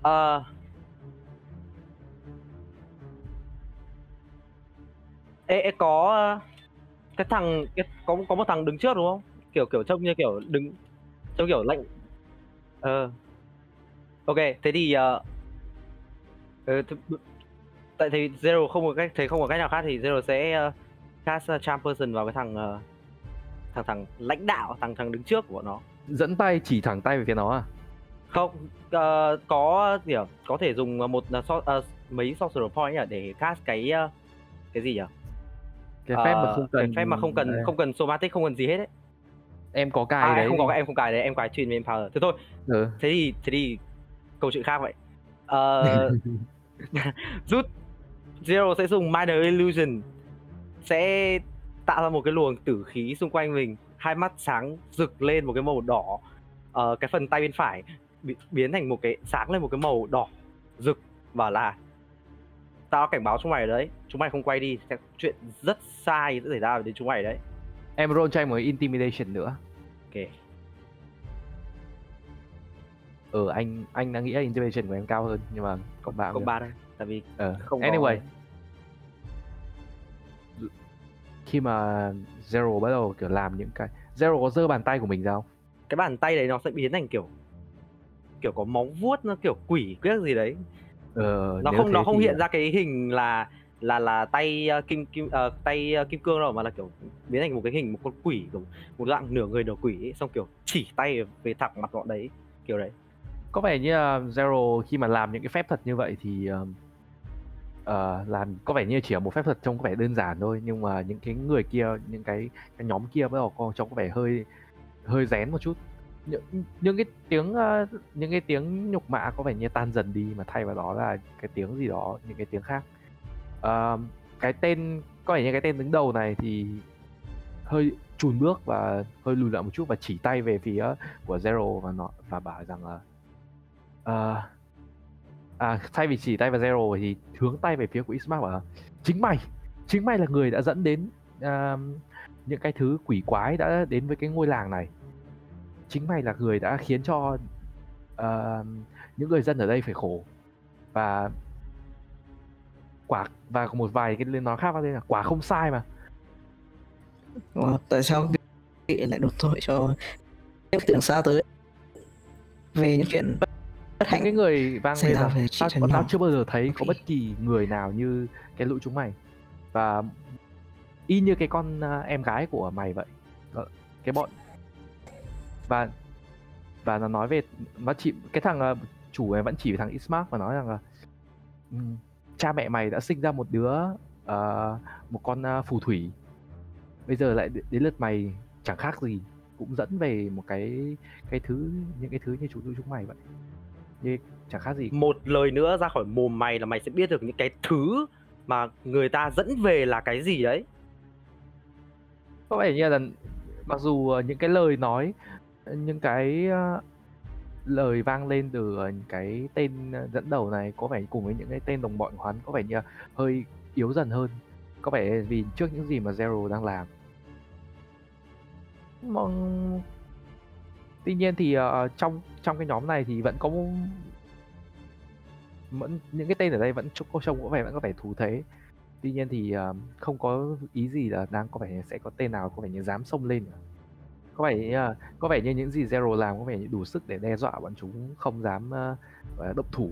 à, ê, ê có cái thằng cái, có có một thằng đứng trước đúng không? Kiểu kiểu trông như kiểu đứng trông kiểu lạnh. Ờ. Ok thế thì uh, ờ, ừ, th- tại thì zero không có cách thấy không có cách nào khác thì zero sẽ uh, cast uh, charm person vào cái thằng uh, thằng thằng lãnh đạo thằng thằng đứng trước của bọn nó. Dẫn tay chỉ thẳng tay về phía nó à? Không ờ, có kiểu có thể dùng một uh, so, ờ, mấy sorcerer point à để cast cái ờ, cái gì nhỉ? Cái phép mà Ờ, không cần phép mà không cần không cần somatic không cần gì hết đấy em có cài à, đấy. không có em không cài đấy em cài truyền main power thế thôi. Ừ. thế thì thế thì câu chuyện khác vậy. Ờ, <laughs> <laughs> rút zero sẽ dùng minor illusion. Sẽ tạo ra một cái luồng tử khí xung quanh mình hai mắt sáng rực lên một cái màu đỏ. Ờ, cái phần tay bên phải bị biến thành một cái sáng lên một cái màu đỏ rực và là tao cảnh báo chúng mày đấy chúng mày không quay đi sẽ chuyện rất sai sẽ xảy ra đến chúng mày đấy. Em roll cho em một intimidation nữa. Ok. Ừ anh anh đang nghĩ là intimidation của em cao hơn nhưng mà cộng ba cộng ba đây tại vì Ờ, không có- khi mà zero bắt đầu kiểu làm những cái zero có giơ bàn tay của mình ra không? Cái bàn tay đấy nó sẽ biến thành kiểu kiểu có móng vuốt nó kiểu quỷ quyết gì đấy. Ờ, nó không nó không thì- hiện ra cái hình là là là tay ờ, kim kim ờ, tay ờ, kim cương đâu mà là kiểu biến thành một cái hình một con quỷ kiểu một dạng nửa người nửa quỷ ấy, xong kiểu chỉ tay về thẳng mặt bọn đấy kiểu đấy. Có vẻ như là zero khi mà làm những cái phép thuật như vậy thì um, uh, làm có vẻ như chỉ là một phép thuật trông có vẻ đơn giản thôi nhưng mà những cái người kia những cái cái nhóm kia bắt đầu có trông có vẻ hơi hơi rén một chút. Những những cái tiếng uh, những cái tiếng nhục mạ có vẻ như tan dần đi mà thay vào đó là cái tiếng gì đó những cái tiếng khác. Uh, cái tên có vẻ như cái tên đứng đầu này thì hơi chùn bước và hơi lùi lại một chút và chỉ tay về phía của Zero và nó và bảo rằng là uh, à, thay vì chỉ tay vào Zero thì hướng tay về phía của Ismark bảo chính mày chính mày là người đã dẫn đến uh, những cái thứ quỷ quái đã đến với cái ngôi làng này. Chính mày là người đã khiến cho uh, những người dân ở đây phải khổ. Và quả và một vài cái lên nói khác vào đây là quả không sai mà. Ủa, tại sao lại đột tội cho tưởng xa tới về những chuyện bất, hạnh. Cái người vang xảy lên ra là về chị tao, tao chưa bao giờ thấy có bất kỳ người nào như cái lũ chúng mày. Và y như cái con à, em gái của mày vậy. Ờ, cái bọn. Và và nó nói về nó chỉ cái thằng à, chủ này vẫn chỉ về thằng Ismark và nói rằng là "Ừm, cha mẹ mày đã sinh ra một đứa ờ, một con à, phù thủy. Bây giờ lại đến lượt mày chẳng khác gì. Cũng dẫn về một cái cái thứ những cái thứ như chúng chúng mày vậy như chẳng khác gì. Một lời nữa ra khỏi mồm mày là mày sẽ biết được những cái thứ mà người ta dẫn về là cái gì đấy. Có vẻ như là mặc dù ờ, những cái lời nói những cái ờ, lời vang lên từ ờ, cái tên dẫn đầu này có vẻ cùng với những cái tên đồng bọn của hắn có vẻ như hơi yếu dần hơn. Có vẻ vì trước những gì mà Zero đang làm. Mong tuy nhiên thì uh, trong trong cái nhóm này thì vẫn có vẫn những cái tên ở đây vẫn trông có trông có vẻ vẫn có vẻ thú thế. Tuy nhiên thì uh, không có ý gì là đang có vẻ sẽ có tên nào có vẻ như dám xông lên cả. có vẻ như, uh, có vẻ như những gì Zero làm có vẻ như đủ sức để đe dọa bọn chúng không dám uh, động thủ.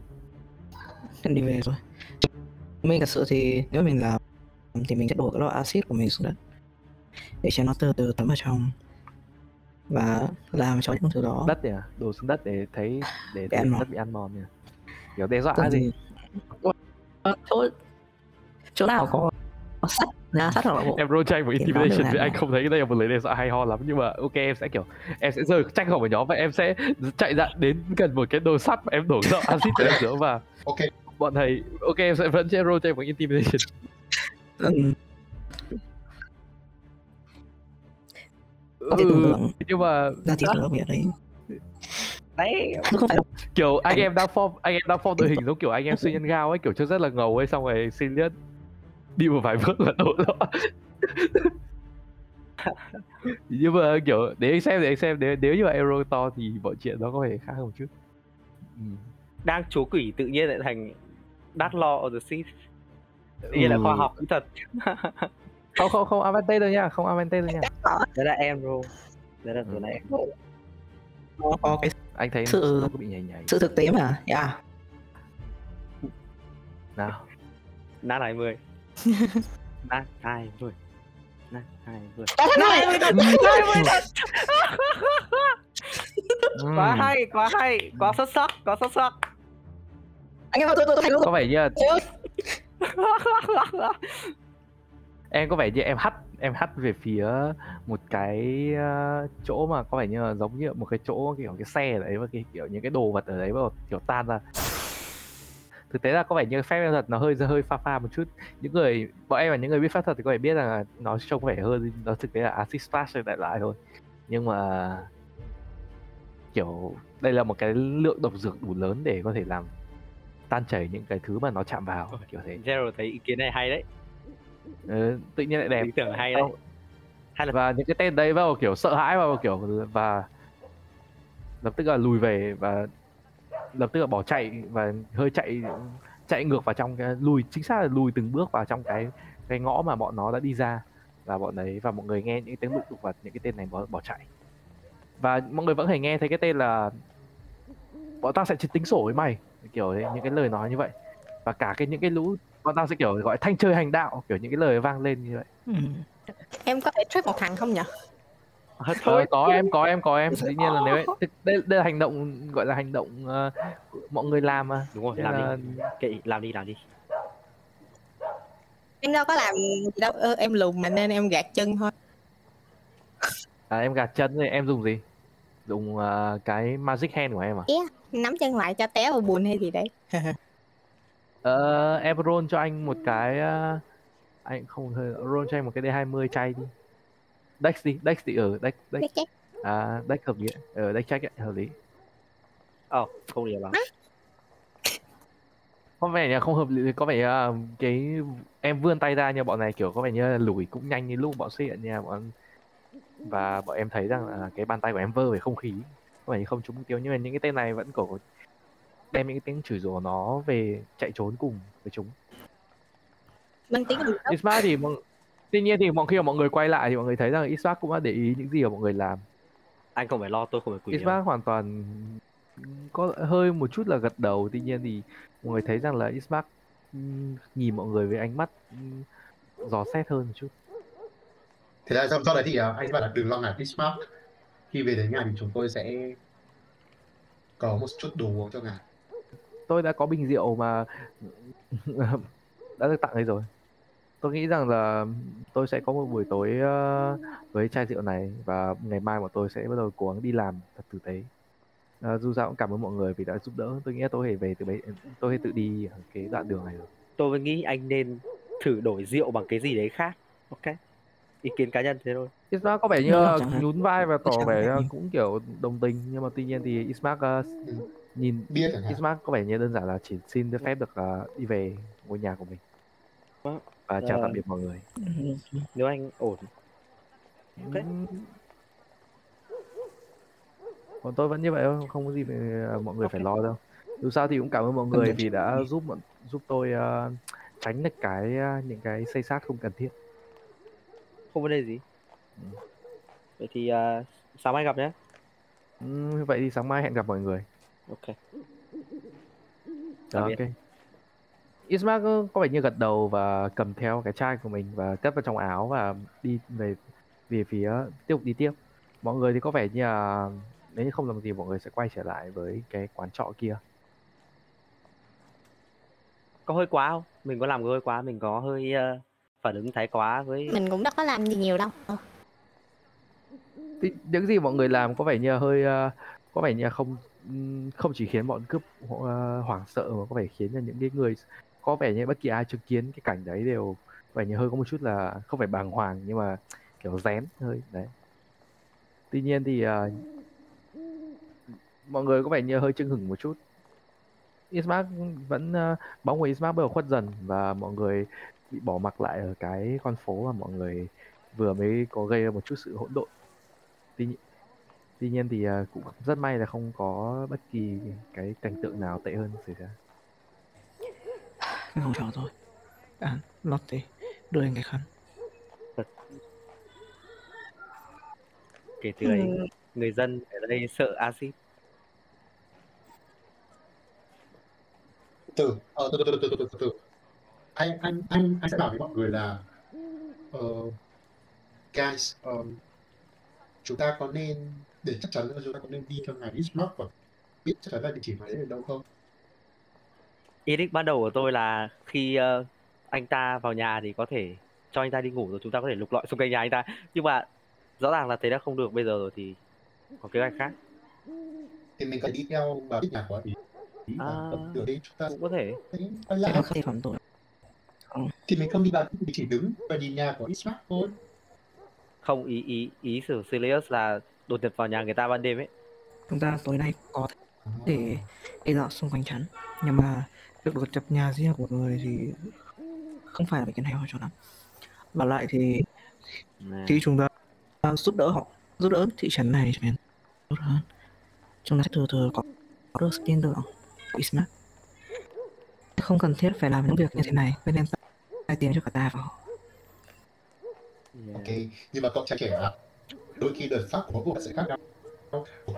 Nên <laughs> đi về rồi mình thật sự thì nếu mình làm thì mình sẽ đổ cái lọ axit của mình xuống đất. Để cho nó từ từ thấm vào trong và làm cho những thứ đó. Đất à đổ xuống đất để thấy để thấy đất bị ăn mòn nè kiểu đe dọa gì? chỗ chỗ nào? Có, có sắt nhà sắt hoặc là bộ. Em roll Thì nó intimidation thì làm anh không thấy đây là một lời đe dọa hay ho lắm nhưng mà ok em sẽ kiểu em sẽ rời tranh khỏi một nhóm và em sẽ chạy ra đến gần một cái đồ sắt mà em đổ rọ <laughs> acid vào giữa và ok. bọn thầy ok em sẽ vẫn sẽ roll check một intimidation. Ừ. có thể tưởng ừ, tượng. nhưng mà ra thì ở việc đấy. Đấy. Không phải kiểu anh em đang form anh em đang form đội hình giống kiểu anh em siêu nhân gao ấy kiểu trông rất là ngầu ấy xong rồi Silius đi một vài bước là đổ lọ <laughs> nhưng mà kiểu để anh xem để anh xem nếu, nếu như mà Aero to thì mọi chuyện nó có vẻ khác hơn một chút. Ừ. đang chúa quỷ tự nhiên lại thành Dark Law of the Sith tự nhiên là Ừ. khoa học kỹ thuật <laughs> không không không Avante đâu nha không Avante đâu nha. Đấy là em bro. Đấy là Ừ. ตัว này. Em nó có cái anh thấy Sự- nó có bị nhảy nhảy. sự thực tế mà yeah. nào. Nát hai mươi. Nát hai mươi. Nát hai mươi. Quá Ừm, hay quá hay. Quá xuất sắc quá xuất sắc. Anh em ơi, tôi tôi tôi thấy có vẻ như là. <laughs> em có vẻ như em hắt em hắt về phía một cái ờ, chỗ mà có vẻ như là giống như một cái chỗ kiểu cái xe ở đấy và cái kiểu những cái đồ vật ở đấy đầu kiểu tan ra. Thực tế là có vẻ như phép thuật nó hơi hơi pha pha một chút. Những người bọn em là những người biết phép thuật thì có thể biết là nó trông có vẻ hơn nó thực tế là acid splash đại lại thôi. Nhưng mà kiểu đây là một cái lượng độc dược đủ lớn để có thể làm tan chảy những cái thứ mà nó chạm vào kiểu thế. Zero thấy ý kiến này hay đấy ừ, tự nhiên lại đẹp. Ý tưởng hay đấy. Hay là và những cái tên đấy vào kiểu sợ hãi vào kiểu và lập tức là lùi về và lập tức là bỏ chạy và hơi chạy chạy ngược vào trong cái lùi chính xác là lùi từng bước vào trong cái cái ngõ mà bọn nó đã đi ra. Và bọn đấy và mọi người nghe những tiếng lục đục và những cái tên này bỏ bỏ chạy. Và mọi người vẫn phải nghe thấy cái tên là bọn tao sẽ tính sổ với mày. Kiểu đấy, những cái lời nói như vậy. Và cả cái những cái lũ bọn tao sẽ kiểu gọi thanh chơi hành đạo kiểu những cái lời vang lên như vậy. Ừ. Em có thể trade một thằng không nhỉ? Thôi thôi có em có em có em. Dĩ nhiên là nếu đây, đây, đây là hành động gọi là hành động ờ, mọi người làm mà. Đúng rồi làm là, đi kệ làm đi làm đi. Em đâu có làm gì đâu, Ơ, em lùn mà nên em gạt chân thôi. à, em gạt chân thì em dùng gì? Dùng ờ, cái magic hand của em à? Nắm chân lại cho té vào bùn hay gì đấy. <laughs> ờ, em roll cho anh một cái ờ, anh không roll cho anh một cái D20 chay đi. Dex đi Dex thì ở Dex Dex. Biết chắc. à Dex hợp lý ở Dex check ấy, hợp lý. Ờ không hiểu lắm. Có vẻ là không hợp lý có vẻ là cái em vươn tay ra nhưng bọn này kiểu có vẻ như là lùi cũng nhanh như lúc bọn xuất hiện nha bọn và bọn em thấy rằng là cái bàn tay của em vơ về không khí. Có vẻ như không trúng mục tiêu nhưng mà những cái tên này vẫn có đem những cái tiếng chửi rủa nó về chạy trốn cùng với chúng Mang tiếng gì đó. Isma thì mọi, tuy nhiên thì mọi khi mà mọi người quay lại thì mọi người thấy rằng Isaac cũng đã để ý những gì mà mọi người làm anh không phải lo tôi không phải quỷ đâu. Isaac hoàn toàn có hơi một chút là gật đầu tuy nhiên thì mọi người thấy rằng là Isaac ừm, nhìn mọi người với ánh mắt dò xét hơn một chút thế là sau, đấy thì uh, anh sẽ bảo là đừng lo ngại Bismarck khi về đến nhà thì chúng tôi sẽ có một chút đồ uống cho ngài tôi đã có bình rượu mà <laughs> đã được tặng đây rồi. Tôi nghĩ rằng là tôi sẽ có một buổi tối ờ, với chai rượu này và ngày mai bọn tôi sẽ bắt đầu cố gắng đi làm thật tử tế. Ờ, dù sao cũng cảm ơn mọi người vì đã giúp đỡ. Tôi nghĩ là tôi có thể về từ đấy tôi thể tự đi ở cái đoạn đường này rồi. Tôi vẫn nghĩ anh nên thử đổi rượu bằng cái gì đấy khác ok? Ý kiến cá nhân thế thôi. Ismark có vẻ như nhún vai và tỏ vẻ cũng kiểu đồng tình nhưng mà tuy nhiên thì Ismark ờ, nhìn bia chẳng hạn Ismark có vẻ như đơn giản là chỉ xin được phép được ờ, đi về ngôi nhà của mình Vâng. và chào tạm biệt mọi người nếu anh ổn Ok. Ừm. Còn tôi vẫn như vậy thôi, không có gì về ờ, mọi người phải lo đâu. Dù sao thì cũng cảm ơn mọi người nhận vì đã giúp bọn- giúp tôi ờ, tránh được cái ờ, những cái xây sát không cần thiết. không vấn đề gì Ừ. vậy thì uh, sáng mai gặp nhé Ừm, vậy thì sáng mai hẹn gặp mọi người. Ok Đó, ok. Ismark có vẻ như gật đầu và cầm theo cái chai của mình và cất vào trong áo và đi về về phía tiếp tục đi tiếp. Mọi người thì có vẻ như là nếu như không làm gì mọi người sẽ quay trở lại với cái quán trọ kia. có hơi quá không mình có làm hơi quá mình có hơi ờ, phản ứng thái quá với mình cũng đâu có làm gì nhiều đâu Thì những gì mọi người làm có vẻ như là hơi ờ, có vẻ như là không không chỉ khiến bọn cướp ờ, hoảng sợ mà có vẻ khiến cho những cái người có vẻ như bất kỳ ai chứng kiến cái cảnh đấy đều vẻ như hơi có một chút là không phải bàng hoàng nhưng mà kiểu rén hơi đấy. Tuy nhiên thì uh, mọi người có vẻ như hơi chưng hửng một chút. Ismark vẫn uh, bóng của Ismark bắt đầu khuất dần và mọi người bị bỏ mặc lại ở cái con phố mà mọi người vừa mới có gây ra một chút sự hỗn độn. Tuy nhiên tuy nhiên thì à, cũng rất may là không có bất kỳ cái cảnh tượng nào tệ hơn xảy ra. Cái phòng trọ thôi. À Lotte đưa anh cái khăn. Kể từ đấy người dân ở đây sợ axit. Từ ờ, từ, từ, từ, từ, từ, từ, từ. anh anh anh anh sẽ bảo với mọi người là ờ, guys um, chúng ta có nên để chắc chắn là chúng ta có nên đi theo ngài Bismarck và biết chắc chắn là địa chỉ này ở đâu không? Ý định ban đầu của tôi là khi ờ, anh ta vào nhà thì có thể cho anh ta đi ngủ rồi chúng ta có thể lục lọi xung quanh nhà anh ta. Nhưng mà rõ ràng là thế đã không được bây giờ rồi thì có kế hoạch khác. Thì mình cần đi theo và biết nhà của ý. À. đường đi chúng ta cũng có thể. nó không thể phạm tội. Thì mình không đi vào địa chỉ đứng và nhìn nhà của Bismarck thôi. Không ý ý ý sử Sirius là đột nhập vào nhà người ta ban đêm ấy. Chúng ta tối nay có thể đi dạo xung quanh chắn. Nhưng mà việc đột nhập nhà riêng của người thì không phải là cái này ho cho lắm. Và lại thì Nè. khi chúng ta giúp đỡ họ giúp đỡ thị trấn này cho nên tốt hơn. Chúng ta sẽ từ từ có, có được sự tin tưởng của không cần thiết phải làm những việc như thế này bên em tay tiền cho cả ta và họ. Yeah. ok nhưng mà cậu trai trẻ ạ đôi khi đợt phát của mỗi sẽ khác nhau.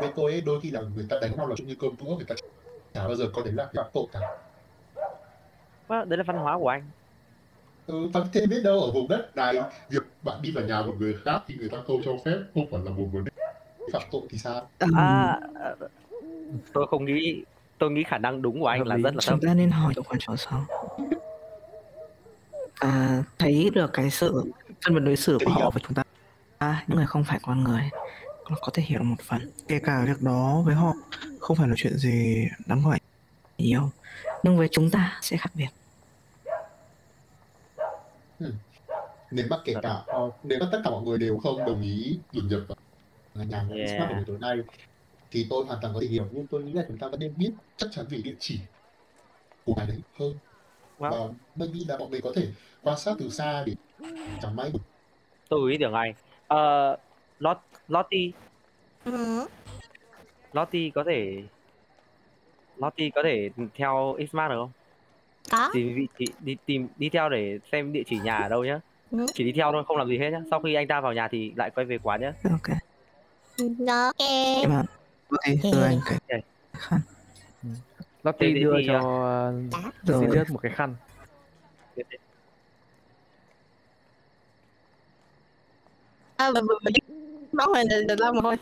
Bên tôi ấy, đôi khi là người ta đánh nhau là chung như cơm bữa người ta chả bao giờ có đến là phạm tội cả. Well, đấy là văn hóa của anh. Ừ, và thế biết đâu ở vùng đất này việc bạn đi vào nhà một người khác thì người ta không cho phép không phải là một vấn đề phạm tội thì sao? À, à, tôi không nghĩ tôi nghĩ khả năng đúng của anh Hợp là lý. rất là thấp. Chúng ta nên hỏi chỗ quan trọng sau. À, thấy được cái sự phân biệt đối xử của họ với chúng ta à, những người không phải con người. Có có thể hiểu một phần. Kể cả việc đó với họ không phải là chuyện gì đáng gọi nhiều. Nhưng với chúng ta sẽ khác biệt. Nếu mà kể cả nếu mà tất cả mọi người đều không đồng ý đột nhập vào nhà của Yeah. Bismarck của buổi tối nay. Thì tôi hoàn toàn có thể hiểu nhưng tôi nghĩ là chúng ta vẫn nên biết chắc chắn về địa chỉ của ngài đấy hơn. Wow. và maybe là mọi người có thể quan sát từ xa để chẳng may tôi ý tưởng anh ờ Lot Lottie. Ừ. Lottie có thể Lottie có thể theo Ismark được không? Có. Tìm vị trí đi tìm đi theo để xem địa chỉ nhà ở đâu nhá. Chỉ đi theo thôi không làm gì hết nhá. Sau khi anh ta vào nhà thì lại quay về quán nhá. Ok. Nó ok. em mà ok. đưa anh cái Ok. khăn. Lottie đưa thì, cho Sirius một cái khăn à mà mà máu này là là lau mồ hôi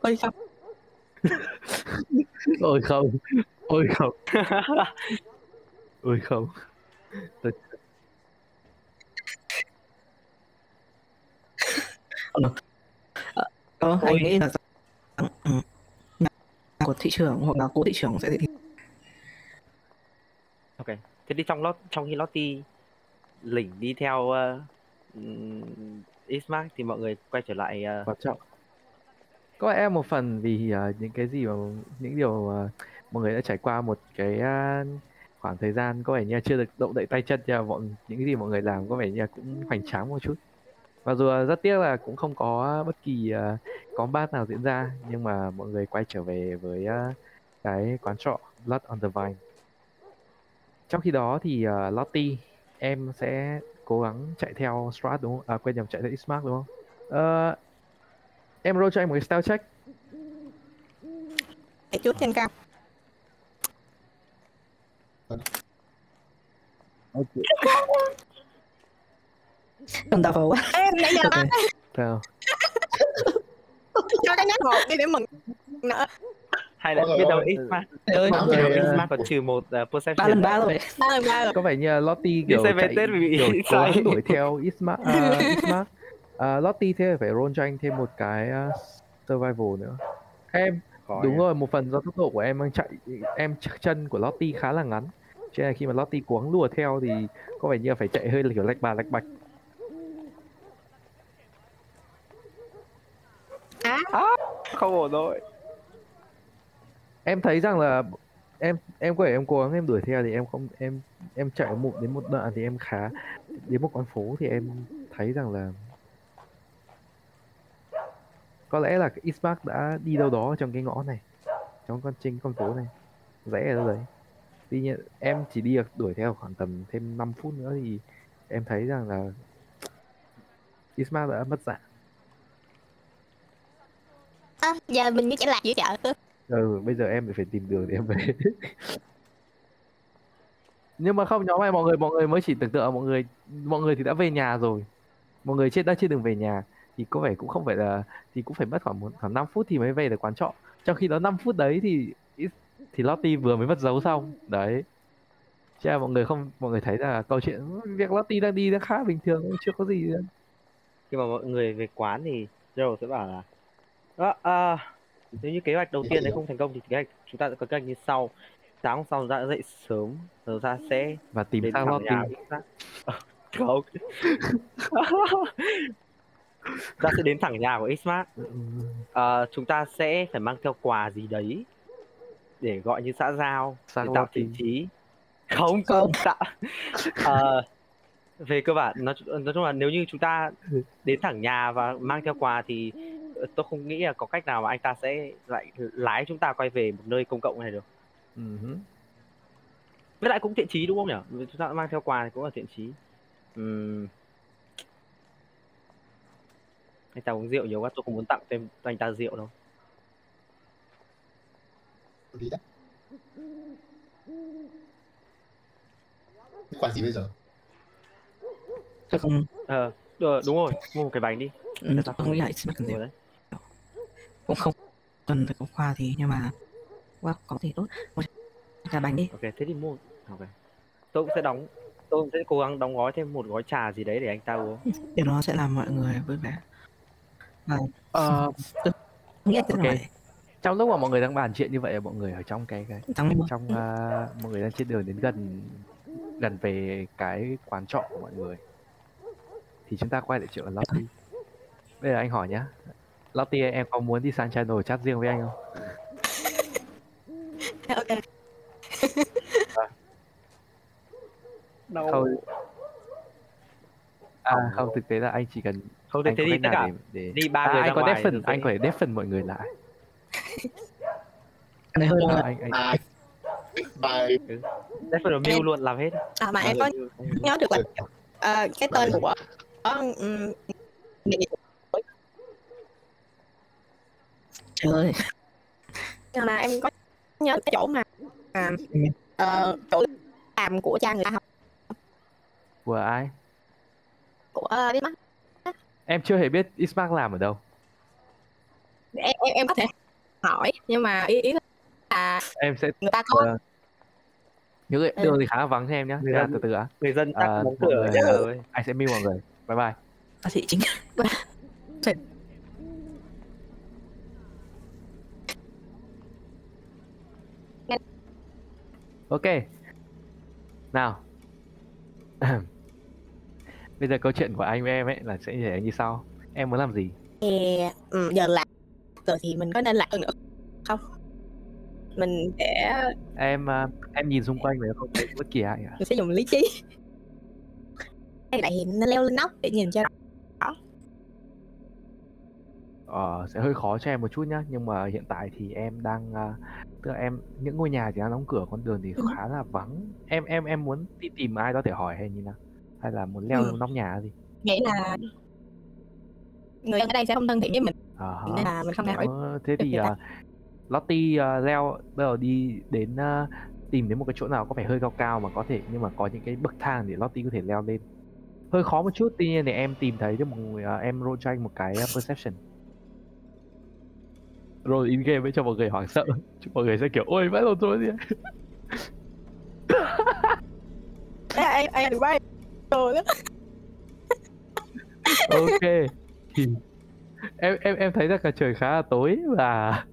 ôi không. <laughs> Ôi không. Ôi không. Ôi không. Ờ, Ôi. anh nghĩ là ừ, của thị trường hoặc là cố thị trường sẽ thị ok. Thế đi trong lót trong khi Lottie lỉnh đi theo uh, Ismark thì mọi người quay trở lại uh, quan trọng. Có lẽ một phần vì ờ, những cái gì mà những điều ờ, mọi người đã trải qua một cái ờ, khoảng thời gian có vẻ như chưa được động đậy tay chân cho bọn những cái gì mọi người làm có vẻ như cũng hoành tráng một chút. Mặc dù rất tiếc là cũng không có bất kỳ uh, combat nào diễn ra nhưng mà mọi người quay trở về với ờ, cái quán trọ Blood on the Vine. Trong khi đó thì uh, Lottie em sẽ cố gắng chạy theo Strat đúng không? À quên nhầm chạy theo Ismark đúng không? Ờ, em roll cho anh một cái stealth check Để chút trên cao Cầm tao vào quá em nãy giờ Ok. Sao? cho cái nhắc một đi để mừng nữa hay là biết đâu ơi. Ismark ơi Ismark còn trừ một ba perception lần ba rồi ba lần ba rồi Có vẻ như là Lottie kiểu chạy Tết vì bị kiểu <laughs> sai. đuổi theo Ismark. Uh, Ismark. Uh, Lottie thế phải roll cho anh thêm một cái survival nữa. Em đúng rồi một phần do tốc độ của em đang chạy em ch- chân của Lottie khá là ngắn cho nên là khi mà Lottie cố gắng đùa theo thì có vẻ như là phải chạy hơi kiểu lạch bà lạch bạch không ổn rồi em thấy rằng là em em có thể em cố gắng em đuổi theo thì em không em em chạy một đến một đoạn thì em khá đến một con phố thì em thấy rằng là có lẽ là Ismark đã đi đâu đó trong cái ngõ này trong con trên con phố này rẽ ở đâu đấy tuy nhiên em chỉ đi được đuổi theo khoảng tầm thêm 5 phút nữa thì em thấy rằng là Ismark đã mất dạng à, giờ mình cứ chạy lạc giữa chợ ừ bây giờ em phải tìm đường để em về. Nhưng mà không nhóm này mọi người mọi người mới chỉ tưởng tượng mọi người mọi người thì đã về nhà rồi. Mọi người trên đã trên đường về nhà thì có vẻ cũng không phải là thì cũng phải mất khoảng một khoảng 5 phút thì mới về được quán trọ. Trong khi đó 5 phút đấy thì thì Lottie vừa mới mất dấu xong. Đấy. Chứ là mọi người không mọi người thấy là câu chuyện việc Lottie đang đi nó khá bình thường chưa có gì. Nữa. khi mà mọi người về quán thì Joe sẽ bảo là à, à, nếu như kế hoạch đầu tiên đấy không thành công thì kế hoạch chúng ta sẽ có kế hoạch như sau. Sáng sau chúng ta dậy sớm rồi ta sẽ và tìm sang thẳng nhà Isaac. không. Ta sẽ đến thẳng nhà của Ismark Ừ, Ờ, chúng ta sẽ phải mang theo quà gì đấy để gọi như xã giao để tạo thiện chí? Không không tạo Ờ, về cơ bản nói, nói chung là nếu như chúng ta đến thẳng nhà và mang theo quà thì ờ, tôi không nghĩ là có cách nào mà anh ta sẽ lại lái chúng ta quay về một nơi công cộng này được Ừ hứ. với lại cũng thiện chí đúng không nhỉ chúng ta mang theo quà thì cũng là thiện chí Ừm. anh ta uống rượu nhiều quá tôi không muốn tặng thêm cho anh ta rượu đâu đã. Khoản gì bây giờ? tôi không ờ ờ, đúng rồi mua một cái bánh đi ừ, tôi không nghĩ là Ismark cần gì ngồi đấy cũng không. Cần phải có khoa thì nhưng mà qua có thể tốt. Một trà bánh đi. Ok thế thì mua. Ok. Tôi cũng sẽ đóng tôi cũng sẽ cố gắng đóng gói thêm một gói trà gì đấy để anh ta uống. <laughs> Điều đó sẽ làm mọi người vui vẻ và Ờ, nghĩa Ok. vậy trong lúc mà mọi người đang bàn chuyện như vậy mọi người ở trong cái cái đi trong à, mọi người đang trên đường đến gần gần về cái quán trọ của mọi người. Thì chúng ta quay lại chuyện của Lottie bây giờ anh hỏi nhá Lottie em có muốn đi sang channel chat riêng với anh không? Ok. <laughs> Không. À không. thực tế là anh chỉ cần không anh thế đi tất nào cả để, để... đi ba à, người anh ra có ngoài deafen rồi anh có thể deafen mọi người lại. Này hơi à, đông anh, anh À, bài for the Mule luôn làm hết. À mà em có nhớ được là ờ, cái tên của um, trời ơi. Nhưng mà em có nhớ cái chỗ mà à, ờ, chỗ làm của cha người ta không của ai? Của uh, biết mắt em chưa hề biết Ismark làm ở đâu. Em, em em có thể hỏi nhưng mà ý ý là em sẽ người ta có Ờ, những cái Ừ. đường thì khá là vắng cho em nhé Người dân- từ từ á người dân À, tặng đóng cửa người, anh sẽ mưu mọi người. Bye bye. Bác sĩ chính ok. Nào. <clears throat> Bây giờ câu chuyện của anh với em ấy là sẽ như thế như sau. Em muốn làm gì? Thì ừ, giờ làm rồi thì mình có nên hơn nữa không? Mình sẽ em à, em nhìn xung quanh mà không thấy bất kỳ ai cả. Mình sẽ dùng lý trí. Hay lại thì nên leo lên nóc để nhìn cho rõ ờ, sẽ hơi khó cho em một chút nhá. Nhưng mà hiện tại thì em đang à, tức là em những ngôi nhà thì đang đóng cửa con đường thì Ừ. khá là vắng. Em em em muốn đi tìm ai đó để hỏi hay như nào? Hay là muốn leo Ừ. nóc nhà gì? Nghĩ là người dân ở đây sẽ không thân thiện với mình. Ờ nên là mình không thể hỏi. Ờ, thế thì uh, <laughs> Lottie uh, leo bây giờ đi đến uh, tìm đến một cái chỗ nào có vẻ hơi cao cao mà có thể nhưng mà có những cái bậc thang để Lottie có thể leo lên. Hơi khó một chút tuy nhiên thì em tìm thấy được một người uh, em roll cho anh một cái uh, perception rồi in game ấy cho mọi người hoảng sợ. <laughs> Cho mọi người sẽ kiểu ôi vãi lộn rồi gì ấy?" Ê, em em rồi đó ok. Thì em em em thấy rằng là trời khá là tối và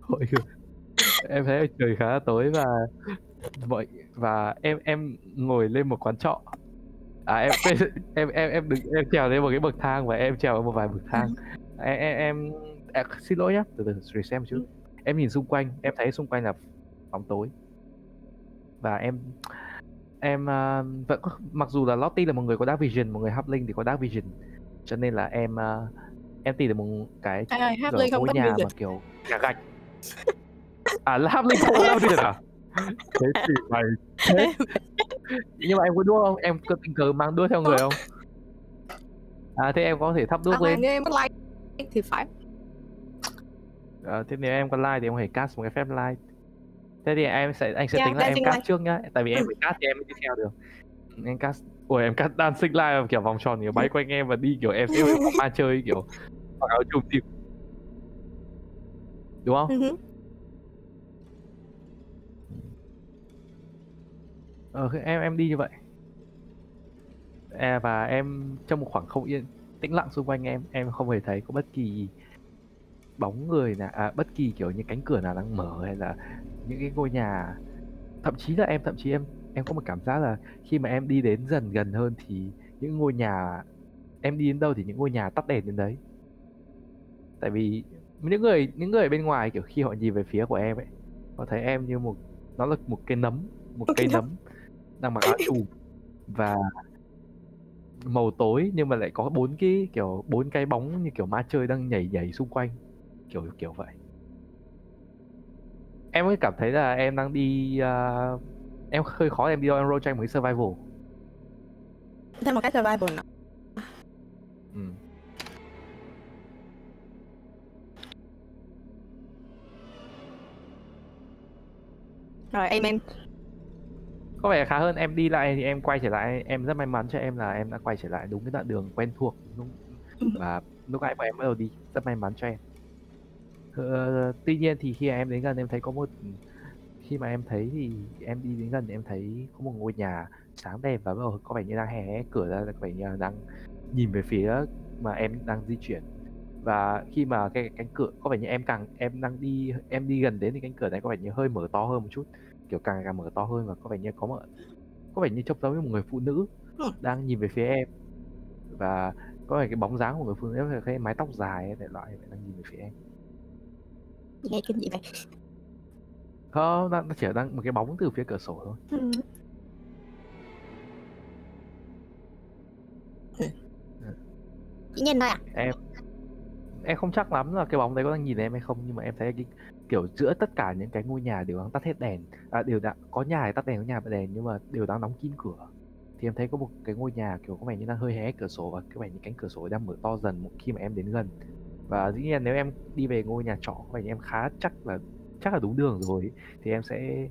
<laughs> Ôi, em thấy trời khá là tối và mọi và em em ngồi lên một quán trọ. À em em em em đứng em trèo lên một cái bậc thang và em trèo lên một vài bậc thang. Em em, em à, xin lỗi nhá từ từ reset một chút. Em nhìn xung quanh em thấy xung quanh là bóng tối. Và em em à, vẫn có, mặc dù là Lottie là một người có dark vision một người halfling thì có dark vision. Cho nên là em à, em tìm được một cái không ngôi có nhà mà kiểu nhà gạch. <laughs> À là halfling không có dark vision à? <laughs> Thế thì mày thế <laughs> nhưng mà em có đuốc không? Em có tình cờ mang đuốc theo người không. à thế em có thể thắp À, đuốc mà lên. em có like thì phải Ờ, thế nếu em có like thì em có thể cast một cái phép like. Thế thì em sẽ anh sẽ Yeah, tính là em cast light. trước nhá. Tại vì em phải cast thì em mới đi theo được. Em cast ôi em cast dancing light kiểu vòng tròn kiểu bay quanh em và đi kiểu em sẽ <laughs> ma chơi kiểu mặc áo trùm tim đúng không? Hứ. ờ em em đi như vậy. À, và em trong một khoảng không yên tĩnh lặng xung quanh em em không hề thấy có bất kỳ bóng người nào à, bất kỳ kiểu như cánh cửa nào đang mở hay là những cái ngôi nhà. Thậm chí là em thậm chí em em có một cảm giác là khi mà em đi đến dần gần hơn thì những ngôi nhà em đi đến đâu thì những ngôi nhà tắt đèn đến đấy. Tại vì những người những người ở bên ngoài kiểu khi họ nhìn về phía của em ấy họ thấy em như một nó là một cái nấm một cây nấm. đang mặc áo <laughs> trùm và màu tối nhưng mà lại có bốn cái kiểu bốn cái bóng như kiểu ma chơi đang nhảy nhảy xung quanh kiểu kiểu vậy. Em mới cảm thấy là em đang đi à, em hơi khó em đi em roll cho anh một cái survival. Thêm một cái survival nữa. Ừ. rồi amen có vẻ khá hơn em đi lại thì em quay trở lại. Em rất may mắn cho em là em đã quay trở lại đúng cái đoạn đường quen thuộc lúc và lúc nãy bọn em bắt đầu đi rất may mắn cho em ờ, tuy nhiên thì khi em đến gần em thấy có một khi mà em thấy thì em đi đến gần em thấy có một ngôi nhà sáng đèn và bắt đầu có vẻ như đang hé cửa ra có vẻ như là đang nhìn về phía mà em đang di chuyển. Và khi mà cái cánh cửa có vẻ như em càng em đang đi em đi gần đến thì cánh cửa này có vẻ như hơi mở to hơn một chút kiểu càng càng mở to hơn và có vẻ như có mở có vẻ như trông giống như một người phụ nữ đang nhìn về phía em. Và có vẻ cái bóng dáng của người phụ nữ với cái mái tóc dài ấy, loại đang nhìn về phía em nghe kinh dị vậy. Không nó chỉ đang một cái bóng từ phía cửa sổ thôi. Ừ. Chỉ nhìn thôi à? em em không chắc lắm là cái bóng đấy có đang nhìn em hay không nhưng mà em thấy cái kiểu giữa tất cả những cái ngôi nhà đều đang tắt hết đèn. À, đều đã có nhà thì tắt đèn có nhà bật đèn nhưng mà đều đang đóng kín cửa. Thì em thấy có một cái ngôi nhà kiểu có vẻ như đang hơi hé cửa sổ và có vẻ như cánh cửa sổ đang mở to dần khi mà em đến gần và dĩ nhiên nếu em đi về ngôi nhà trọ như em khá chắc là chắc là đúng đường rồi thì em sẽ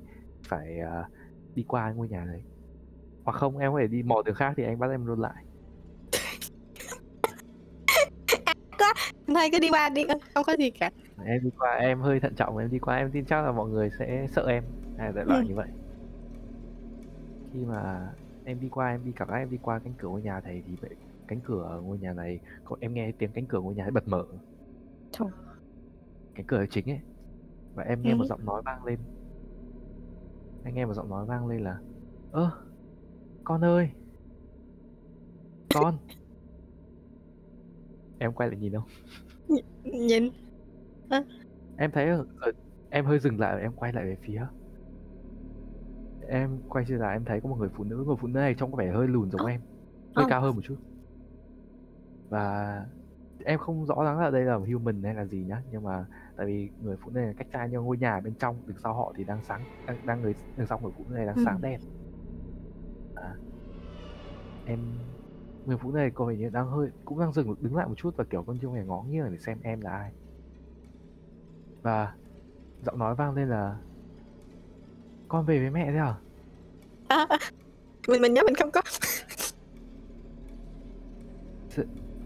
phải uh, đi qua ngôi nhà đấy. Hoặc không em có thể đi mò đường khác thì anh bắt em luôn lại. Thôi cứ đi qua đi không có gì cả. Em đi qua em hơi thận trọng em đi qua em tin chắc là mọi người sẽ sợ em. À, đại loại Ừ. như vậy. Khi mà em đi qua em đi cảm giác em đi qua cánh cửa ngôi nhà này thì vậy cánh cửa ngôi nhà này em nghe tiếng cánh cửa ngôi nhà ấy bật mở Thôi. cánh cửa chính ấy. Và em nghe một Ừ. giọng nói vang lên. Anh nghe một giọng nói vang lên là ơ con ơi. Con. Em quay lại nhìn không? Nhìn. Em thấy ở, ở, em hơi dừng lại và em quay lại về phía. Em quay trở lại em thấy có một người phụ nữ. Người phụ nữ này trông có vẻ hơi lùn giống em hơi Ờ. cao hơn một chút. Và em không rõ lắm là đây là human hay là gì nhá nhưng mà tại vì người phụ nữ này cách xa nhau ngôi nhà bên trong đằng sau họ thì đang sáng đang, đang người đằng sau người phụ nữ này đang Ừ. sáng đèn. À, em người phụ nữ này có vẻ như đang hơi cũng đang dừng đứng lại một chút và kiểu con trông này ngó nghiêng để xem em là ai. Và giọng nói vang lên là con về với mẹ thế à, à, mình mình nhớ mình không có.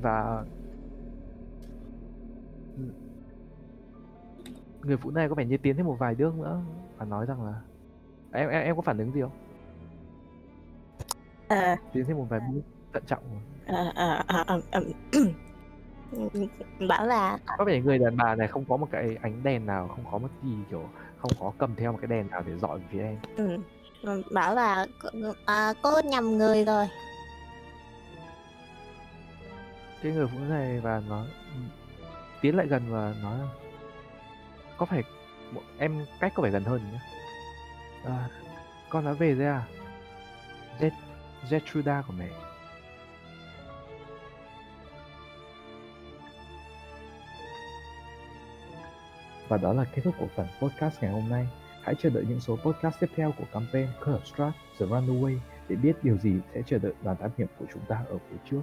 Và người phụ nữ này có vẻ như tiến thêm một vài bước nữa và nói rằng là em em em có phản ứng gì không? À, tiến thêm một vài bước thận trọng à, à, à, à, à, bảo là có vẻ người đàn bà này không có một cái ánh đèn nào không có một gì kiểu không có cầm theo một cái đèn nào để dọi về phía em. Ừ, bảo là à, cô nhầm người rồi. Cái người phụ nữ này và nó tiến lại gần và nói là, có phải em cách có phải gần hơn nhé à, con đã về rồi à Z Zetruda của mẹ Và đó là kết thúc của phần podcast ngày hôm nay. Hãy chờ đợi những số podcast tiếp theo của campaign Curve Strat The Runaway để biết điều gì sẽ chờ đợi đoàn thám hiểm của chúng ta ở phía trước.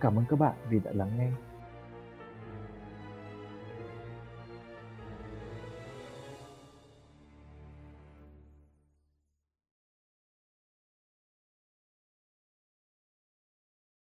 Cảm ơn các bạn vì đã lắng nghe.